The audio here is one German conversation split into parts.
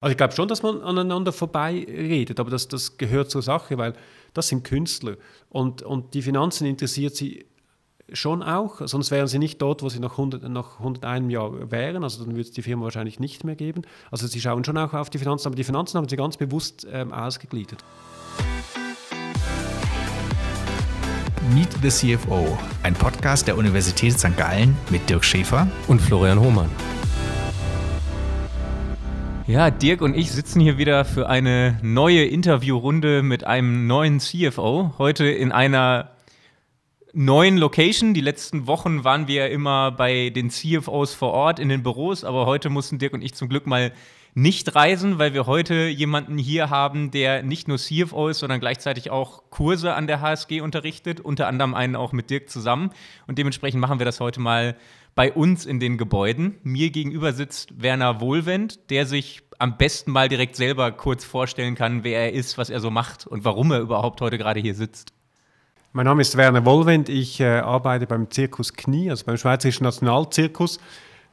Also ich glaube schon, dass man aneinander vorbei redet, aber das, das gehört zur Sache, weil das sind Künstler und, und die Finanzen interessiert sie schon auch, sonst wären sie nicht dort, wo sie nach, 100, nach 101 Jahr wären, also dann würde es die Firma wahrscheinlich nicht mehr geben. Also sie schauen schon auch auf die Finanzen, aber die Finanzen haben sie ganz bewusst ähm, ausgegliedert. Meet the CFO, ein Podcast der Universität St. Gallen mit Dirk Schäfer und Florian Hohmann. Ja, Dirk und ich sitzen hier wieder für eine neue Interviewrunde mit einem neuen CFO. Heute in einer neuen Location. Die letzten Wochen waren wir immer bei den CFOs vor Ort in den Büros, aber heute mussten Dirk und ich zum Glück mal nicht reisen, weil wir heute jemanden hier haben, der nicht nur CFO ist, sondern gleichzeitig auch Kurse an der HSG unterrichtet, unter anderem einen auch mit Dirk zusammen. Und dementsprechend machen wir das heute mal bei uns in den Gebäuden. Mir gegenüber sitzt Werner Wohlwend, der sich am besten mal direkt selber kurz vorstellen kann, wer er ist, was er so macht und warum er überhaupt heute gerade hier sitzt. Mein Name ist Werner Wohlwend. Ich äh, arbeite beim Zirkus Knie, also beim Schweizerischen Nationalzirkus,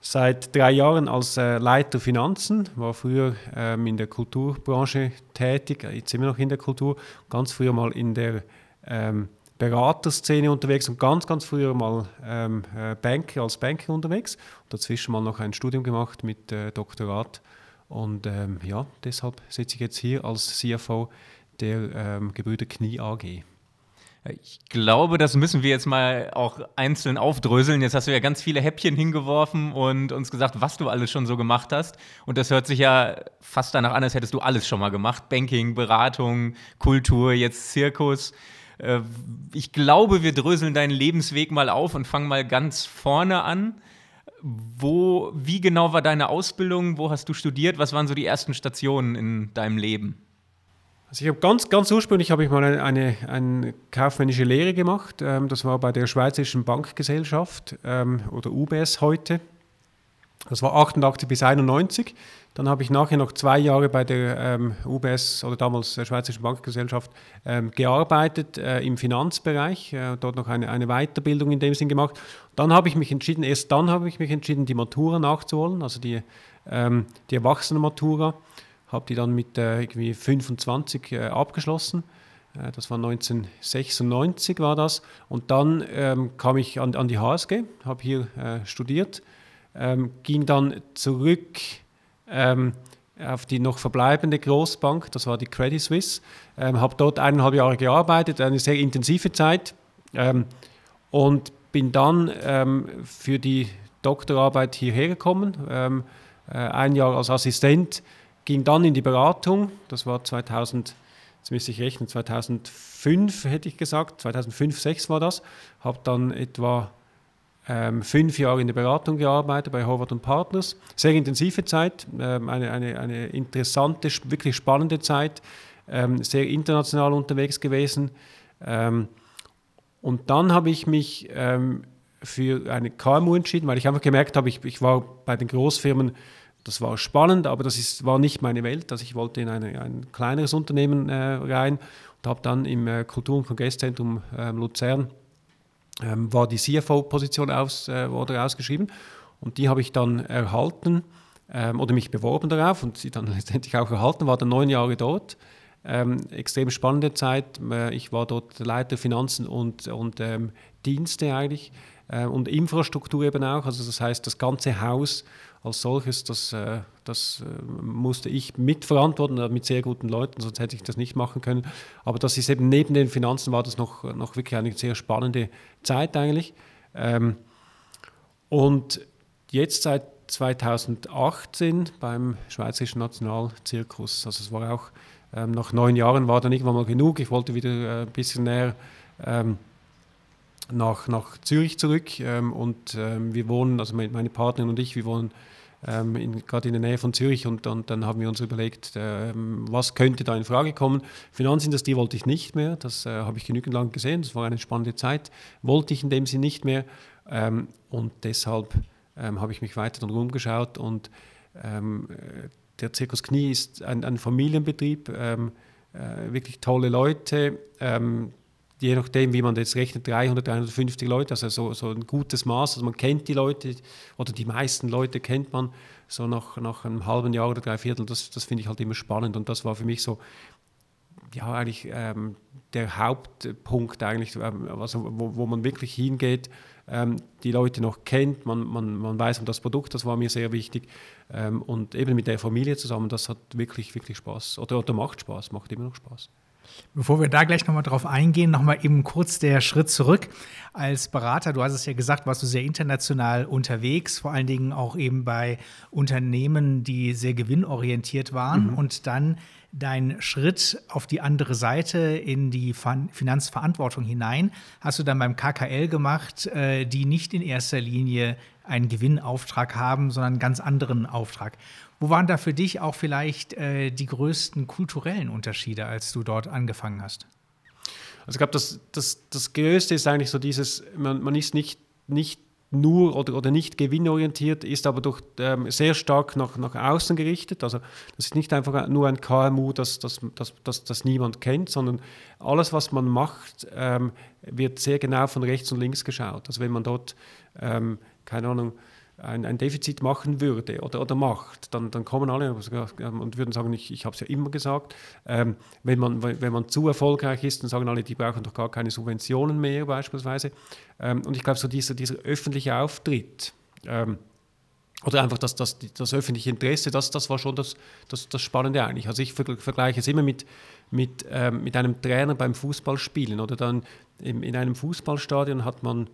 seit drei Jahren als äh, Leiter Finanzen. War früher ähm, in der Kulturbranche tätig, jetzt immer noch in der Kultur. Ganz früher mal in der ähm, Beraterszene unterwegs und ganz, ganz früher mal ähm, äh, Banker, als Banker unterwegs. Und dazwischen mal noch ein Studium gemacht mit äh, Doktorat. Und ähm, ja, deshalb sitze ich jetzt hier als CFO der ähm, Gebrüder Knie AG. Ich glaube, das müssen wir jetzt mal auch einzeln aufdröseln. Jetzt hast du ja ganz viele Häppchen hingeworfen und uns gesagt, was du alles schon so gemacht hast. Und das hört sich ja fast danach an, als hättest du alles schon mal gemacht. Banking, Beratung, Kultur, jetzt Zirkus. Äh, ich glaube, wir dröseln deinen Lebensweg mal auf und fangen mal ganz vorne an. Wo, wie genau war deine Ausbildung? Wo hast du studiert? Was waren so die ersten Stationen in deinem Leben? Also ich habe ganz, ganz ursprünglich habe ich mal eine, eine, eine kaufmännische Lehre gemacht. Ähm, das war bei der Schweizerischen Bankgesellschaft ähm, oder UBS heute. Das war 88 bis 91. Dann habe ich nachher noch zwei Jahre bei der ähm, UBS oder damals der Schweizerischen Bankgesellschaft ähm, gearbeitet äh, im Finanzbereich, äh, dort noch eine, eine Weiterbildung in dem Sinn gemacht. Dann habe ich mich entschieden, erst dann habe ich mich entschieden, die Matura nachzuholen, also die, ähm, die Erwachsenenmatura. Habe die dann mit äh, irgendwie 25 äh, abgeschlossen. Äh, das war 1996 war das. Und dann ähm, kam ich an, an die HSG, habe hier äh, studiert, ähm, ging dann zurück ähm, auf die noch verbleibende Großbank, das war die Credit Suisse. Ähm, habe dort eineinhalb Jahre gearbeitet, eine sehr intensive Zeit ähm, und bin dann ähm, für die Doktorarbeit hierher gekommen. Ähm, äh, ein Jahr als Assistent, ging dann in die Beratung, das war 2000, jetzt müsste ich rechnen, 2005 hätte ich gesagt, 2005, 2006 war das, habe dann etwa ähm, fünf Jahre in der Beratung gearbeitet bei Howard Partners. Sehr intensive Zeit, ähm, eine, eine, eine interessante, wirklich spannende Zeit, ähm, sehr international unterwegs gewesen. Ähm, und dann habe ich mich ähm, für eine KMU entschieden, weil ich einfach gemerkt habe, ich, ich war bei den Großfirmen, das war spannend, aber das ist, war nicht meine Welt. Also ich wollte in eine, ein kleineres Unternehmen äh, rein und habe dann im äh, Kultur- und Kongresszentrum äh, Luzern ähm, war die CFO-Position aus, äh, wurde ausgeschrieben und die habe ich dann erhalten ähm, oder mich beworben darauf und sie dann letztendlich auch erhalten, war dann neun Jahre dort. Ähm, extrem spannende Zeit. Äh, ich war dort Leiter Finanzen und, und ähm, Dienste eigentlich und Infrastruktur eben auch. Also das heißt, das ganze Haus als solches, das, äh, das äh, musste ich mitverantworten, äh, mit sehr guten Leuten, sonst hätte ich das nicht machen können. Aber das ist eben neben den Finanzen war das noch, noch wirklich eine sehr spannende Zeit eigentlich. Ähm, und jetzt seit 2018 beim Schweizerischen Nationalzirkus, also es war auch ähm, nach neun Jahren war dann irgendwann mal genug. Ich wollte wieder äh, ein bisschen näher ähm, nach, nach Zürich zurück ähm, und ähm, wir wohnen, also meine Partnerin und ich, wir wohnen ähm, gerade in der Nähe von Zürich und, und dann haben wir uns überlegt, ähm, was könnte da in Frage kommen. Finanzindustrie wollte ich nicht mehr, das äh, habe ich genügend lang gesehen, das war eine spannende Zeit, wollte ich in dem Sinne nicht mehr ähm, und deshalb ähm, habe ich mich weiter dann rumgeschaut und der Zirkus Knie ist ein, ein Familienbetrieb, äh, wirklich tolle Leute, je nachdem, wie man jetzt rechnet, 300, 350 Leute, also so, so ein gutes Maß. Also man kennt die Leute oder die meisten Leute kennt man so nach, nach einem halben Jahr oder drei Viertel. Das, das finde ich halt immer spannend und das war für mich so, ja, eigentlich ähm, der Hauptpunkt eigentlich, ähm, also wo, wo man wirklich hingeht, ähm, die Leute noch kennt, man, man, man weiß um das Produkt, das war mir sehr wichtig ähm, und eben mit der Familie zusammen, das hat wirklich, wirklich Spaß oder, oder macht Spaß, macht immer noch Spaß. Bevor wir da gleich nochmal drauf eingehen, nochmal eben kurz der Schritt zurück. Als Berater, du hast es ja gesagt, warst du sehr international unterwegs, vor allen Dingen auch eben bei Unternehmen, die sehr gewinnorientiert waren mhm. und dann dein Schritt auf die andere Seite in die Finanzverantwortung hinein hast du dann beim KKL gemacht, äh, die nicht in erster Linie einen Gewinnauftrag haben, sondern einen ganz anderen Auftrag. Wo waren da für dich auch vielleicht äh, die größten kulturellen Unterschiede, als du dort angefangen hast? Also ich glaube, das, das, das Größte ist eigentlich so dieses, man, man ist nicht, nicht nur oder, oder nicht gewinnorientiert, ist aber doch ähm, sehr stark nach, nach außen gerichtet. Also das ist nicht einfach nur ein KMU, das, das, das, das, das niemand kennt, sondern alles, was man macht, ähm, wird sehr genau von rechts und links geschaut. Also wenn man dort, ähm, keine Ahnung, ein, ein, Defizit machen würde oder, oder macht, dann, dann kommen alle und würden sagen, ich, ich habe es ja immer gesagt, ähm, wenn, man, wenn man zu erfolgreich ist, dann sagen alle, die brauchen doch gar keine Subventionen mehr beispielsweise. Ähm, und ich glaube, so dieser, dieser öffentliche Auftritt, ähm, oder einfach das, das, das öffentliche Interesse, das, das war schon das, das, das Spannende eigentlich. Also ich vergleiche es immer mit, mit, ähm, mit einem Trainer beim Fußballspielen oder dann in, in einem Fußballstadion hat man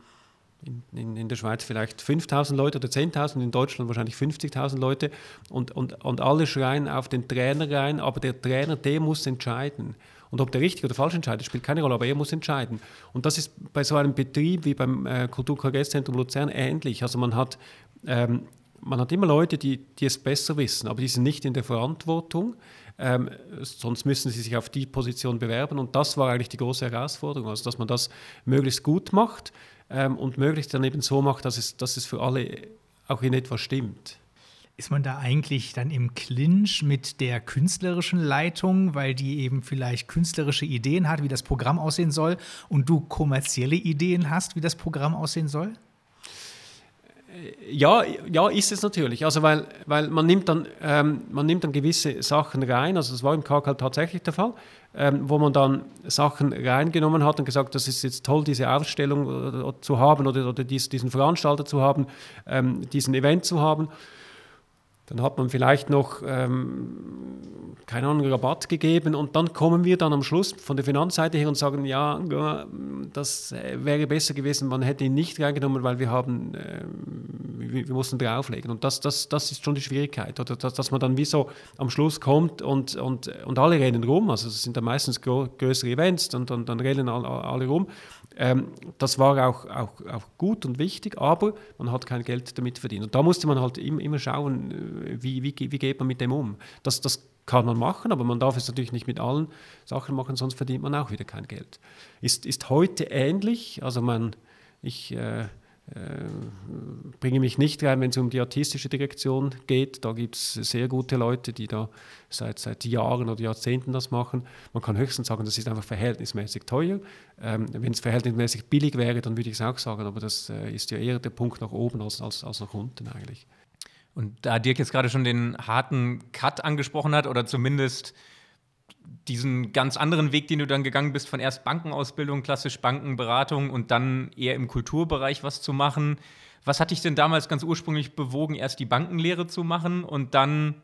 in, in, in, der Schweiz vielleicht 5000 Leute oder 10.000, in Deutschland wahrscheinlich 50.000 Leute und, und, und alle schreien auf den Trainer rein, aber der Trainer, der muss entscheiden. Und ob der richtig oder falsch entscheidet, spielt keine Rolle, aber er muss entscheiden. Und das ist bei so einem Betrieb wie beim äh, Kulturkongresszentrum Luzern ähnlich. Also man hat, ähm, man hat immer Leute, die, die es besser wissen, aber die sind nicht in der Verantwortung. Ähm, sonst müssen sie sich auf die Position bewerben. Und das war eigentlich die große Herausforderung, also dass man das möglichst gut macht ähm, und möglichst dann eben so macht, dass es, dass es für alle auch in etwas stimmt. Ist man da eigentlich dann im Clinch mit der künstlerischen Leitung, weil die eben vielleicht künstlerische Ideen hat, wie das Programm aussehen soll, und du kommerzielle Ideen hast, wie das Programm aussehen soll? Ja, ja, ist es natürlich. Also weil, weil man, nimmt dann, ähm, man nimmt dann gewisse Sachen rein, also das war im KKL tatsächlich der Fall, ähm, wo man dann Sachen reingenommen hat und gesagt, das ist jetzt toll, diese Ausstellung oder zu haben oder, oder dies, diesen Veranstalter zu haben, ähm, diesen Event zu haben. Dann hat man vielleicht noch, ähm, keine Ahnung, Rabatt gegeben und dann kommen wir dann am Schluss von der Finanzseite her und sagen, ja, das wäre besser gewesen, man hätte ihn nicht reingenommen, weil wir haben, äh, wir, wir, mussten drauflegen. Und das, das, das ist schon die Schwierigkeit, oder dass, dass man dann wie so am Schluss kommt und, und, und alle rennen rum, also es sind dann meistens größere Events, und dann, dann rennen alle, alle rum ähm, das war auch, auch, auch gut und wichtig, aber man hat kein Geld damit verdient. Und da musste man halt immer schauen, äh, wie, wie, wie geht man mit dem um. Das, das kann man machen, aber man darf es natürlich nicht mit allen Sachen machen, sonst verdient man auch wieder kein Geld. Ist, ist heute ähnlich, also man, ich äh, bringe mich nicht rein, wenn es um die artistische Direktion geht. Da gibt es sehr gute Leute, die da seit, seit Jahren oder Jahrzehnten das machen. Man kann höchstens sagen, das ist einfach verhältnismäßig teuer. Ähm, wenn es verhältnismäßig billig wäre, dann würde ich es auch sagen, aber das äh, ist ja eher der Punkt nach oben als, als, als nach unten eigentlich. Und da Dirk jetzt gerade schon den harten Cut angesprochen hat oder zumindest diesen ganz anderen Weg, den du dann gegangen bist, von erst Bankenausbildung, klassisch Bankenberatung und dann eher im Kulturbereich was zu machen. Was hat dich denn damals ganz ursprünglich bewogen, erst die Bankenlehre zu machen und dann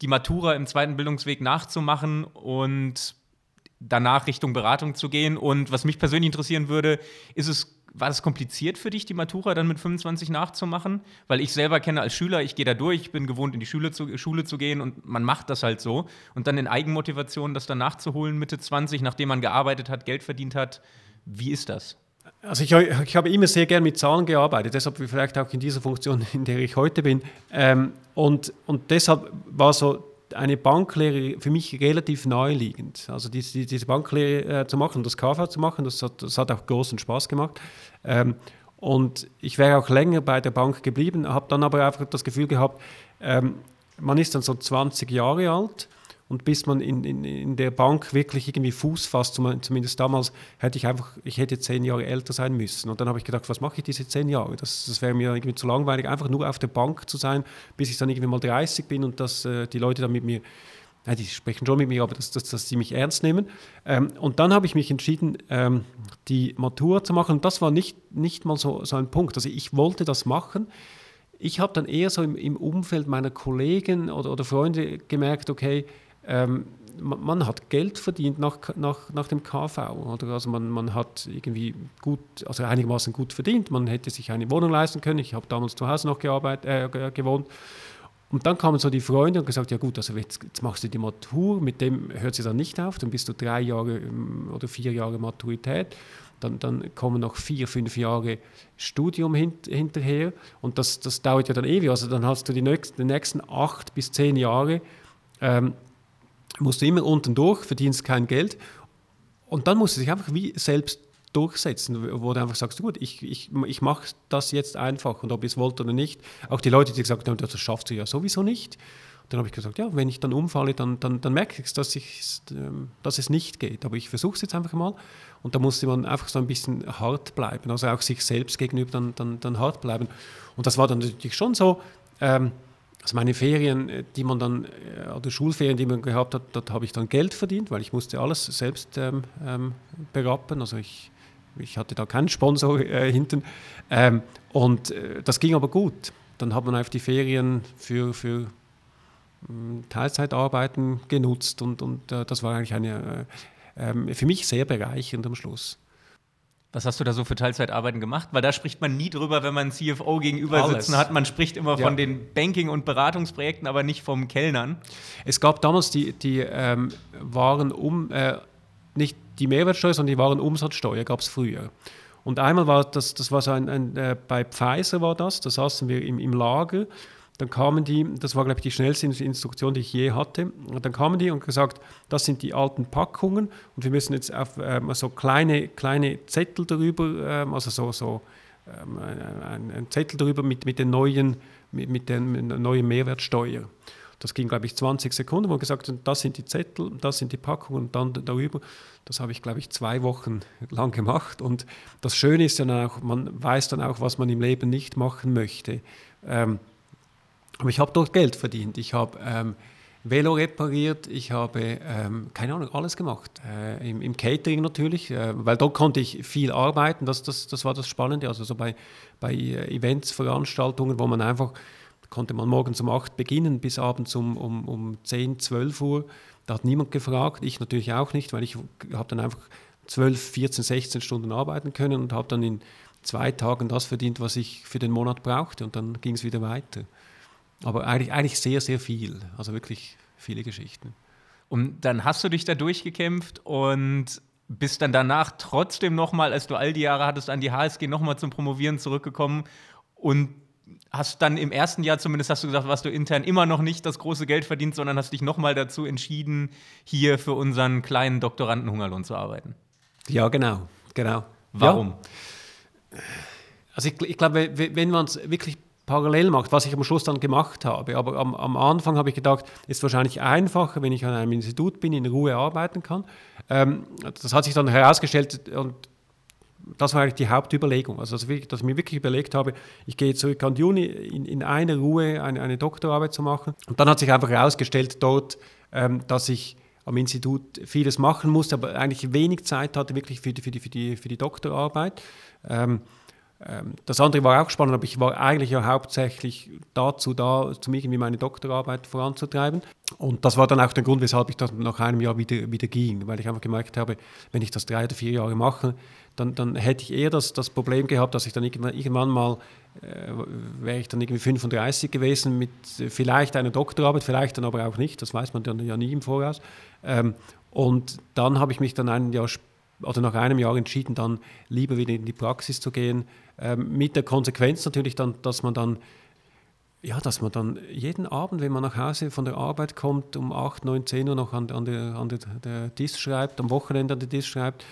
die Matura im zweiten Bildungsweg nachzumachen und danach Richtung Beratung zu gehen? Und was mich persönlich interessieren würde, ist es war das kompliziert für dich, die Matura dann mit 25 nachzumachen? Weil ich selber kenne als Schüler, ich gehe da durch, ich bin gewohnt, in die Schule zu, Schule zu gehen und man macht das halt so. Und dann in Eigenmotivation das dann nachzuholen, Mitte 20, nachdem man gearbeitet hat, Geld verdient hat. Wie ist das? Also ich, ich habe immer sehr gern mit Zahlen gearbeitet, deshalb vielleicht auch in dieser Funktion, in der ich heute bin. Ähm, und, und deshalb war so eine Banklehre für mich relativ naheliegend. Also diese, diese Banklehre äh, zu machen, das KV zu machen, das hat, das hat auch großen Spaß gemacht. Ähm, und ich wäre auch länger bei der Bank geblieben, habe dann aber einfach das Gefühl gehabt, ähm, man ist dann so 20 Jahre alt und bis man in, in, in der Bank wirklich irgendwie Fuß fasst, zumindest damals hätte ich einfach, ich hätte zehn Jahre älter sein müssen. Und dann habe ich gedacht, was mache ich diese zehn Jahre? Das, das wäre mir irgendwie zu langweilig, einfach nur auf der Bank zu sein, bis ich dann irgendwie mal 30 bin und dass äh, die Leute dann mit mir ja, die sprechen schon mit mir, aber dass, dass, dass sie mich ernst nehmen. Ähm, und dann habe ich mich entschieden, ähm, die Matur zu machen. Und das war nicht, nicht mal so, so ein Punkt. Also ich wollte das machen. Ich habe dann eher so im, im Umfeld meiner Kollegen oder, oder Freunde gemerkt, okay, ähm, man, hat Geld verdient nach, nach, nach dem KV. Oder? Also man, man hat irgendwie gut, also einigermaßen gut verdient. Man hätte sich eine Wohnung leisten können. Ich habe damals zu Hause noch gearbeitet, äh, gewohnt. Und dann kamen so die Freunde und gesagt, ja gut, also jetzt, jetzt, machst du die Matur, mit dem hört sie dann nicht auf, dann bist du drei Jahre ähm, oder vier Jahre Maturität, dann, dann kommen noch vier, fünf Jahre Studium hint, hinterher und das, das dauert ja dann ewig, also dann hast du die nächsten, die nächsten acht bis zehn Jahre, ähm, musst du immer unten durch, verdienst kein Geld und dann musst du dich einfach wie selbst durchsetzen, wo du einfach sagst, gut, ich, ich, ich mache das jetzt einfach und ob ihr es wollt oder nicht. Auch die Leute, die gesagt haben, das schaffst du ja sowieso nicht. Dann habe ich gesagt, ja, wenn ich dann umfalle, dann, dann, dann merke ich, dass, ähm, dass es nicht geht. Aber ich versuche es jetzt einfach mal. Und da musste man einfach so ein bisschen hart bleiben, also auch sich selbst gegenüber dann, dann, dann hart bleiben. Und das war dann natürlich schon so. Ähm, also meine Ferien, äh, die man dann, äh, oder Schulferien, die man gehabt hat, dort habe ich dann Geld verdient, weil ich musste alles selbst ähm, ähm, berappen. Also ich ich hatte da keinen Sponsor äh, hinten. Ähm, und äh, das ging aber gut. Dann hat man einfach die Ferien für, für hm, Teilzeitarbeiten genutzt und, und äh, das war eigentlich eine, äh, ähm, für mich sehr bereichernd am Schluss. Was hast du da so für Teilzeitarbeiten gemacht? Weil da spricht man nie drüber, wenn man einen CFO gegenüber Alles. sitzen hat. Man spricht immer ja. von den Banking- und Beratungsprojekten, aber nicht vom Kellnern. Es gab damals die, die ähm, waren um, äh, nicht die Mehrwertsteuer, sondern die Warenumsatzsteuer gab es früher. Und einmal war das, das war so ein, ein äh, bei Pfizer war das, da saßen wir im, im Lager, dann kamen die, das war glaube ich die schnellste Instruktion, die ich je hatte, und dann kamen die und gesagt, das sind die alten Packungen und wir müssen jetzt auf ähm, so kleine, kleine Zettel darüber, ähm, also so, so ähm, ein, ein, Zettel darüber mit, mit den neuen, mit, mit der neuen Mehrwertsteuer. Das ging, glaube ich, 20 Sekunden, wo gesagt haben, das sind die Zettel, das sind die Packungen und dann darüber. Das habe ich, glaube ich, zwei Wochen lang gemacht. Und das Schöne ist dann auch, man weiß dann auch, was man im Leben nicht machen möchte. Ähm, aber ich habe dort Geld verdient. Ich habe ähm, Velo repariert, ich habe, ähm, keine Ahnung, alles gemacht. Äh, im, im, Catering natürlich, äh, weil dort konnte ich viel arbeiten, das, das, das war das Spannende. Also so bei, bei äh, Events, Veranstaltungen, wo man einfach konnte man morgens um 8 beginnen bis abends um, um, um 10, 12 Uhr. Da hat niemand gefragt, ich natürlich auch nicht, weil ich habe dann einfach 12, 14, 16 Stunden arbeiten können und habe dann in zwei Tagen das verdient, was ich für den Monat brauchte und dann ging es wieder weiter. Aber eigentlich, eigentlich sehr, sehr viel, also wirklich viele Geschichten. Und dann hast du dich da durchgekämpft und bist dann danach trotzdem nochmal, als du all die Jahre hattest, an die HSG nochmal zum Promovieren zurückgekommen und hast dann im ersten Jahr zumindest, hast du gesagt, hast du intern immer noch nicht das große Geld verdient, sondern hast dich nochmal dazu entschieden, hier für unseren kleinen Doktoranden Hungerlohn zu arbeiten. Ja, genau, genau. Warum? Ja. Also ich, ich glaube, wenn man es wirklich parallel macht, was ich am Schluss dann gemacht habe, aber am, am Anfang habe ich gedacht, ist wahrscheinlich einfacher, wenn ich an einem Institut bin, in Ruhe arbeiten kann. Ähm, das hat sich dann herausgestellt und das war eigentlich die Hauptüberlegung. Also, dass ich mir wirklich überlegt habe, ich gehe zurück an die Uni in, in einer Ruhe eine, eine, Doktorarbeit zu machen. Und dann hat sich einfach herausgestellt dort, ähm, dass ich am Institut vieles machen musste, aber eigentlich wenig Zeit hatte wirklich für die, für die, für die, für die Doktorarbeit. Ähm, das andere war auch spannend, aber ich war eigentlich ja hauptsächlich dazu da, um irgendwie meine Doktorarbeit voranzutreiben. Und das war dann auch der Grund, weshalb ich dann nach einem Jahr wieder, wieder ging, weil ich einfach gemerkt habe, wenn ich das drei oder vier Jahre mache, dann, dann hätte ich eher das, das Problem gehabt, dass ich dann irgendwann, mal, äh, wäre ich dann irgendwie 35 gewesen mit vielleicht einer Doktorarbeit, vielleicht dann aber auch nicht, das weiß man dann ja nie im Voraus. Ähm, und dann habe ich mich dann ein Jahr oder nach einem Jahr entschieden, dann lieber wieder in die Praxis zu gehen, ähm, mit der Konsequenz natürlich dann, dass man dann ja, dass man dann jeden Abend, wenn man nach Hause von der Arbeit kommt, um 8, 9, 10 Uhr noch an, an, der, an der, der Disk schreibt, am Wochenende an der Disk schreibt,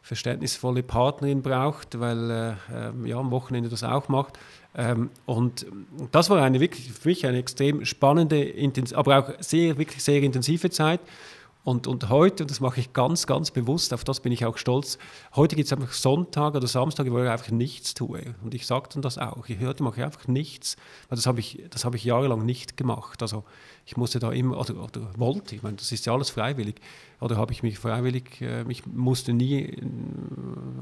verständnisvolle Partnerin braucht, weil äh, ähm, ja, am Wochenende das auch macht. Ähm, und das war eine wirklich für mich eine extrem spannende, aber auch sehr, wirklich sehr intensive Zeit. Und, und heute, und das mache ich ganz, ganz bewusst, auf das bin ich auch stolz, heute gibt es einfach Sonntag oder Samstag, wo ich einfach nichts tue. Und ich sage dann das auch. Ich, heute mache ich einfach nichts, weil das habe ich, hab ich jahrelang nicht gemacht. Also ich musste da immer, oder, oder wollte, ich meine, das ist ja alles freiwillig. Oder habe ich mich freiwillig, äh, ich musste nie äh,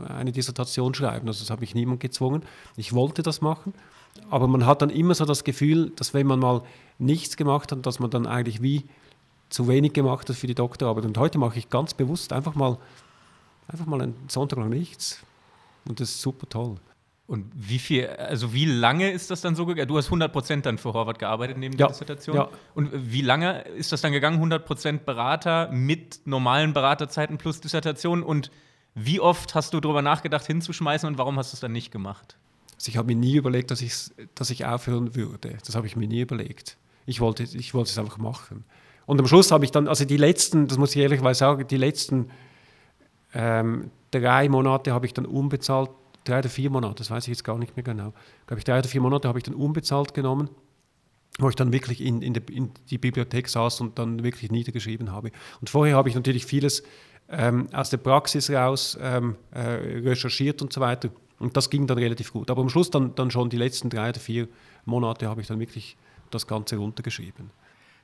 eine Dissertation schreiben, also das habe ich niemand gezwungen. Ich wollte das machen. Aber man hat dann immer so das Gefühl, dass wenn man mal nichts gemacht hat, dass man dann eigentlich wie zu wenig gemacht hat für die Doktorarbeit. Und heute mache ich ganz bewusst einfach mal, einfach mal einen Sonntag lang nichts. Und das ist super toll. Und wie viel, also wie lange ist das dann so gegangen? Du hast 100 dann für Horvath gearbeitet neben ja, der Dissertation. Ja. Und wie lange ist das dann gegangen? 100 Berater mit normalen Beraterzeiten plus Dissertation? Und wie oft hast du darüber nachgedacht, hinzuschmeißen und warum hast du es dann nicht gemacht? Also ich habe mir nie überlegt, dass ich, dass ich aufhören würde. Das habe ich mir nie überlegt. Ich wollte, ich wollte es einfach machen. Und am Schluss habe ich dann, also die letzten, das muss ich ehrlich sagen, die letzten ähm, drei Monate habe ich dann unbezahlt, drei oder vier Monate, das weiß ich jetzt gar nicht mehr genau, glaube ich, drei oder vier Monate habe ich dann unbezahlt genommen, wo ich dann wirklich in, in, de, in, die Bibliothek saß und dann wirklich niedergeschrieben habe. Und vorher habe ich natürlich vieles ähm, aus der Praxis raus ähm, äh, recherchiert und so weiter. Und das ging dann relativ gut. Aber am Schluss dann, dann schon die letzten drei oder vier Monate habe ich dann wirklich das Ganze runtergeschrieben.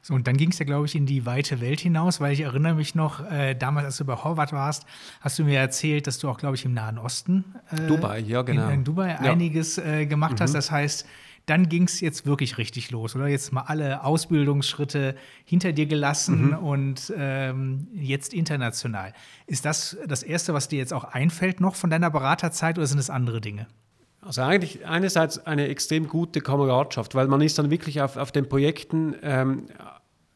So, und dann ging es ja, glaube ich, in die weite Welt hinaus, weil ich erinnere mich noch, äh, damals, als du bei Horvath warst, hast du mir erzählt, dass du auch, glaube ich, im Nahen Osten, äh, Dubai, ja, genau. in, in Dubai ja. einiges äh, gemacht mhm. hast. Das heißt, dann ging es jetzt wirklich richtig los, oder? Jetzt mal alle Ausbildungsschritte hinter dir gelassen mhm. und ähm, jetzt international. Ist das das Erste, was dir jetzt auch einfällt noch von deiner Beraterzeit oder sind es andere Dinge? Also eigentlich einerseits eine extrem gute Kameradschaft, weil man ist dann wirklich auf, auf den Projekten. Ähm,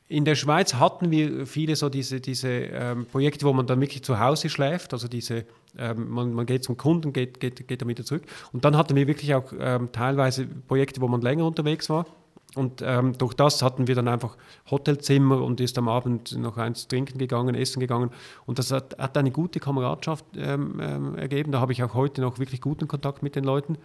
in der Schweiz hatten wir viele so diese, diese ähm, Projekte, wo man dann wirklich zu Hause schläft, also diese, ähm, man, man, geht zum Kunden, geht, geht, geht dann wieder zurück. Und dann hatten wir wirklich auch ähm, teilweise Projekte, wo man länger unterwegs war. Und ähm, durch das hatten wir dann einfach Hotelzimmer und ist am Abend noch eins trinken gegangen, essen gegangen. Und das hat, hat eine gute Kameradschaft ähm, ähm, ergeben. Da habe ich auch heute noch wirklich guten Kontakt mit den Leuten.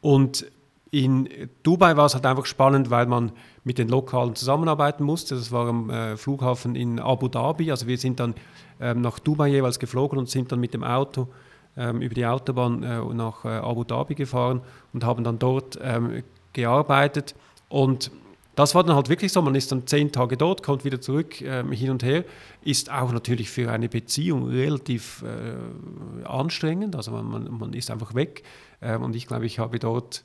Und in Dubai war es halt einfach spannend, weil man mit den Lokalen zusammenarbeiten musste. Das war am äh, Flughafen in Abu Dhabi. Also wir sind dann ähm, nach Dubai jeweils geflogen und sind dann mit dem Auto ähm, über die Autobahn äh, nach äh, Abu Dhabi gefahren und haben dann dort ähm, gearbeitet. Und das war dann halt wirklich so, man ist dann zehn Tage dort, kommt wieder zurück, äh, hin und her, ist auch natürlich für eine Beziehung relativ äh, anstrengend, also man, man, man, ist einfach weg. Äh, und ich glaube, ich habe dort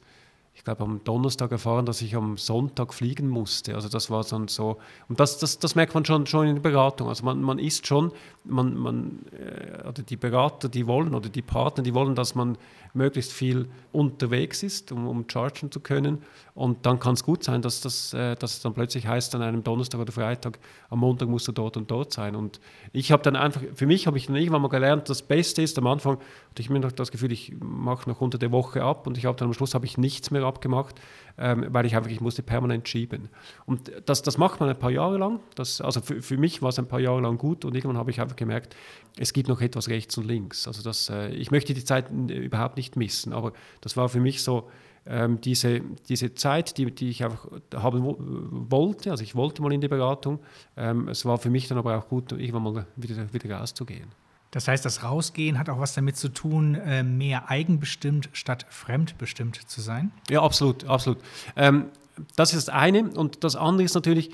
ich glaube, am Donnerstag erfahren, dass ich am Sonntag fliegen musste. Also das war dann so, und das, das, das merkt man schon, schon in der Beratung. Also man, man ist schon, man, man, äh, oder die Berater, die wollen, oder die Partner, die wollen, dass man möglichst viel unterwegs ist, um, um chargen zu können. Und dann kann es gut sein, dass, das, äh, dass es dann plötzlich heißt, an einem Donnerstag oder Freitag, am Montag musst du dort und dort sein. Und ich habe dann einfach, für mich habe ich dann irgendwann mal gelernt, das Beste ist am Anfang, hatte ich mir noch das Gefühl, ich mache noch unter der Woche ab und ich habe dann am Schluss habe ich nichts mehr abgemacht, ähm, weil ich einfach, ich musste permanent schieben. Und das, das macht man ein paar Jahre lang. Das, also für, für mich war es ein paar Jahre lang gut und irgendwann habe ich einfach gemerkt, es gibt noch etwas rechts und links. Also das, äh, ich möchte die Zeit überhaupt nicht missen, aber das war für mich so, ähm, diese, diese Zeit, die, die ich einfach haben wollte, also ich wollte mal in die Beratung, ähm, es war für mich dann aber auch gut, irgendwann mal wieder, wieder rauszugehen. Das heißt, das Rausgehen hat auch was damit zu tun, äh, mehr eigenbestimmt statt fremdbestimmt zu sein? Ja, absolut, absolut. Ähm, das ist das eine. Und das andere ist natürlich,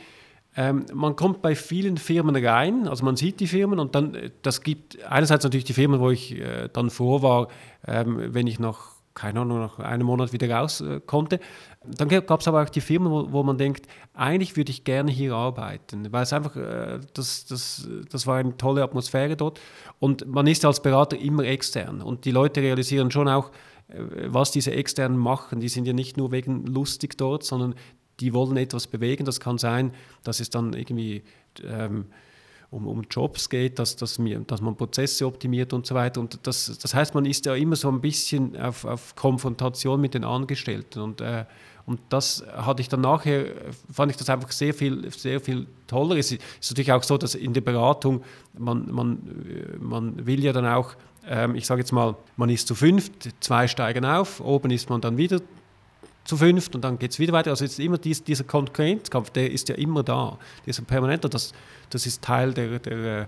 ähm, man kommt bei vielen Firmen rein, also man sieht die Firmen und dann, äh, das gibt einerseits natürlich die Firmen, wo ich äh, dann vor war, ähm, wenn ich noch keine Ahnung, nach einem Monat wieder raus äh, konnte. Dann gab es aber auch die Firmen, wo, wo, man denkt, eigentlich würde ich gerne hier arbeiten, weil es einfach, äh, das, das, das war eine tolle Atmosphäre dort und man ist als Berater immer extern und die Leute realisieren schon auch, äh, was diese Externen machen. Die sind ja nicht nur wegen lustig dort, sondern die wollen etwas bewegen. Das kann sein, dass es dann irgendwie... Ähm, um, um Jobs geht, dass, dass, mir, dass man Prozesse optimiert und so weiter. Und das, das heißt, man ist ja immer so ein bisschen auf, auf Konfrontation mit den Angestellten. Und, äh, und das hatte ich dann nachher, fand ich das einfach sehr viel, sehr viel toller. Es ist natürlich auch so, dass in der Beratung, man, man, man will ja dann auch, ähm, ich sage jetzt mal, man ist zu fünft, zwei steigen auf, oben ist man dann wieder zu fünft und dann geht es wieder weiter. Also jetzt immer dies, dieser Konkurrenzkampf, der ist ja immer da, dieser permanente, das, das ist Teil der, der äh,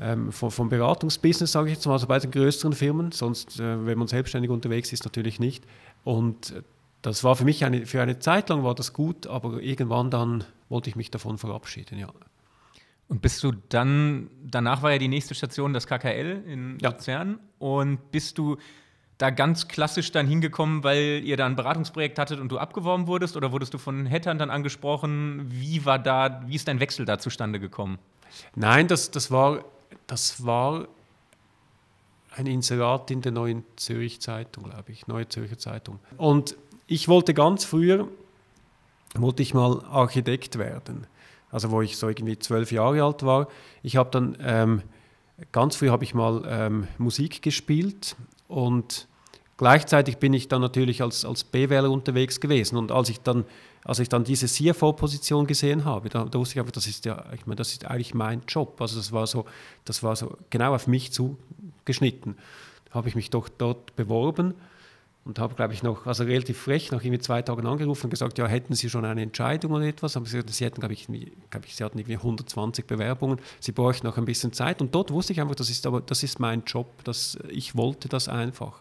ähm, vom, vom, Beratungsbusiness, sage ich jetzt mal, also bei den größeren Firmen, sonst, äh, wenn man selbstständig unterwegs ist, natürlich nicht. Und äh, das war für mich eine, für eine Zeit lang war das gut, aber irgendwann dann wollte ich mich davon verabschieden, ja. Und bist du dann, danach war ja die nächste Station das KKL in ja. Luzern und bist du da ganz klassisch dann hingekommen, weil ihr da ein Beratungsprojekt hattet und du abgeworben wurdest oder wurdest du von Hattern dann angesprochen? Wie war da, wie ist dein Wechsel da zustande gekommen? Nein, das, das, war, das war ein Inserat in der Neuen Zürich Zeitung, glaube ich, Neue Zürcher Zeitung. Und ich wollte ganz früher, wollte ich mal Architekt werden. Also wo ich so irgendwie zwölf Jahre alt war. Ich habe dann, ähm, ganz früh habe ich mal ähm, Musik gespielt und Gleichzeitig bin ich dann natürlich als, als BWLer unterwegs gewesen und als ich dann, als ich dann diese CFO-Position gesehen habe, da, da, wusste ich einfach, das ist ja, ich meine, das ist eigentlich mein Job. Also das war so, das war so genau auf mich zugeschnitten. Da habe ich mich doch dort beworben und habe, glaube ich, noch, also relativ frech, nach irgendwie zwei Tagen angerufen und gesagt, ja, hätten Sie schon eine Entscheidung oder etwas? Aber sie, sie hätten, glaube ich, glaube ich, sie hatten irgendwie 120 Bewerbungen, sie bräuchten noch ein bisschen Zeit und dort wusste ich einfach, das ist aber, das ist mein Job, das, ich wollte das einfach.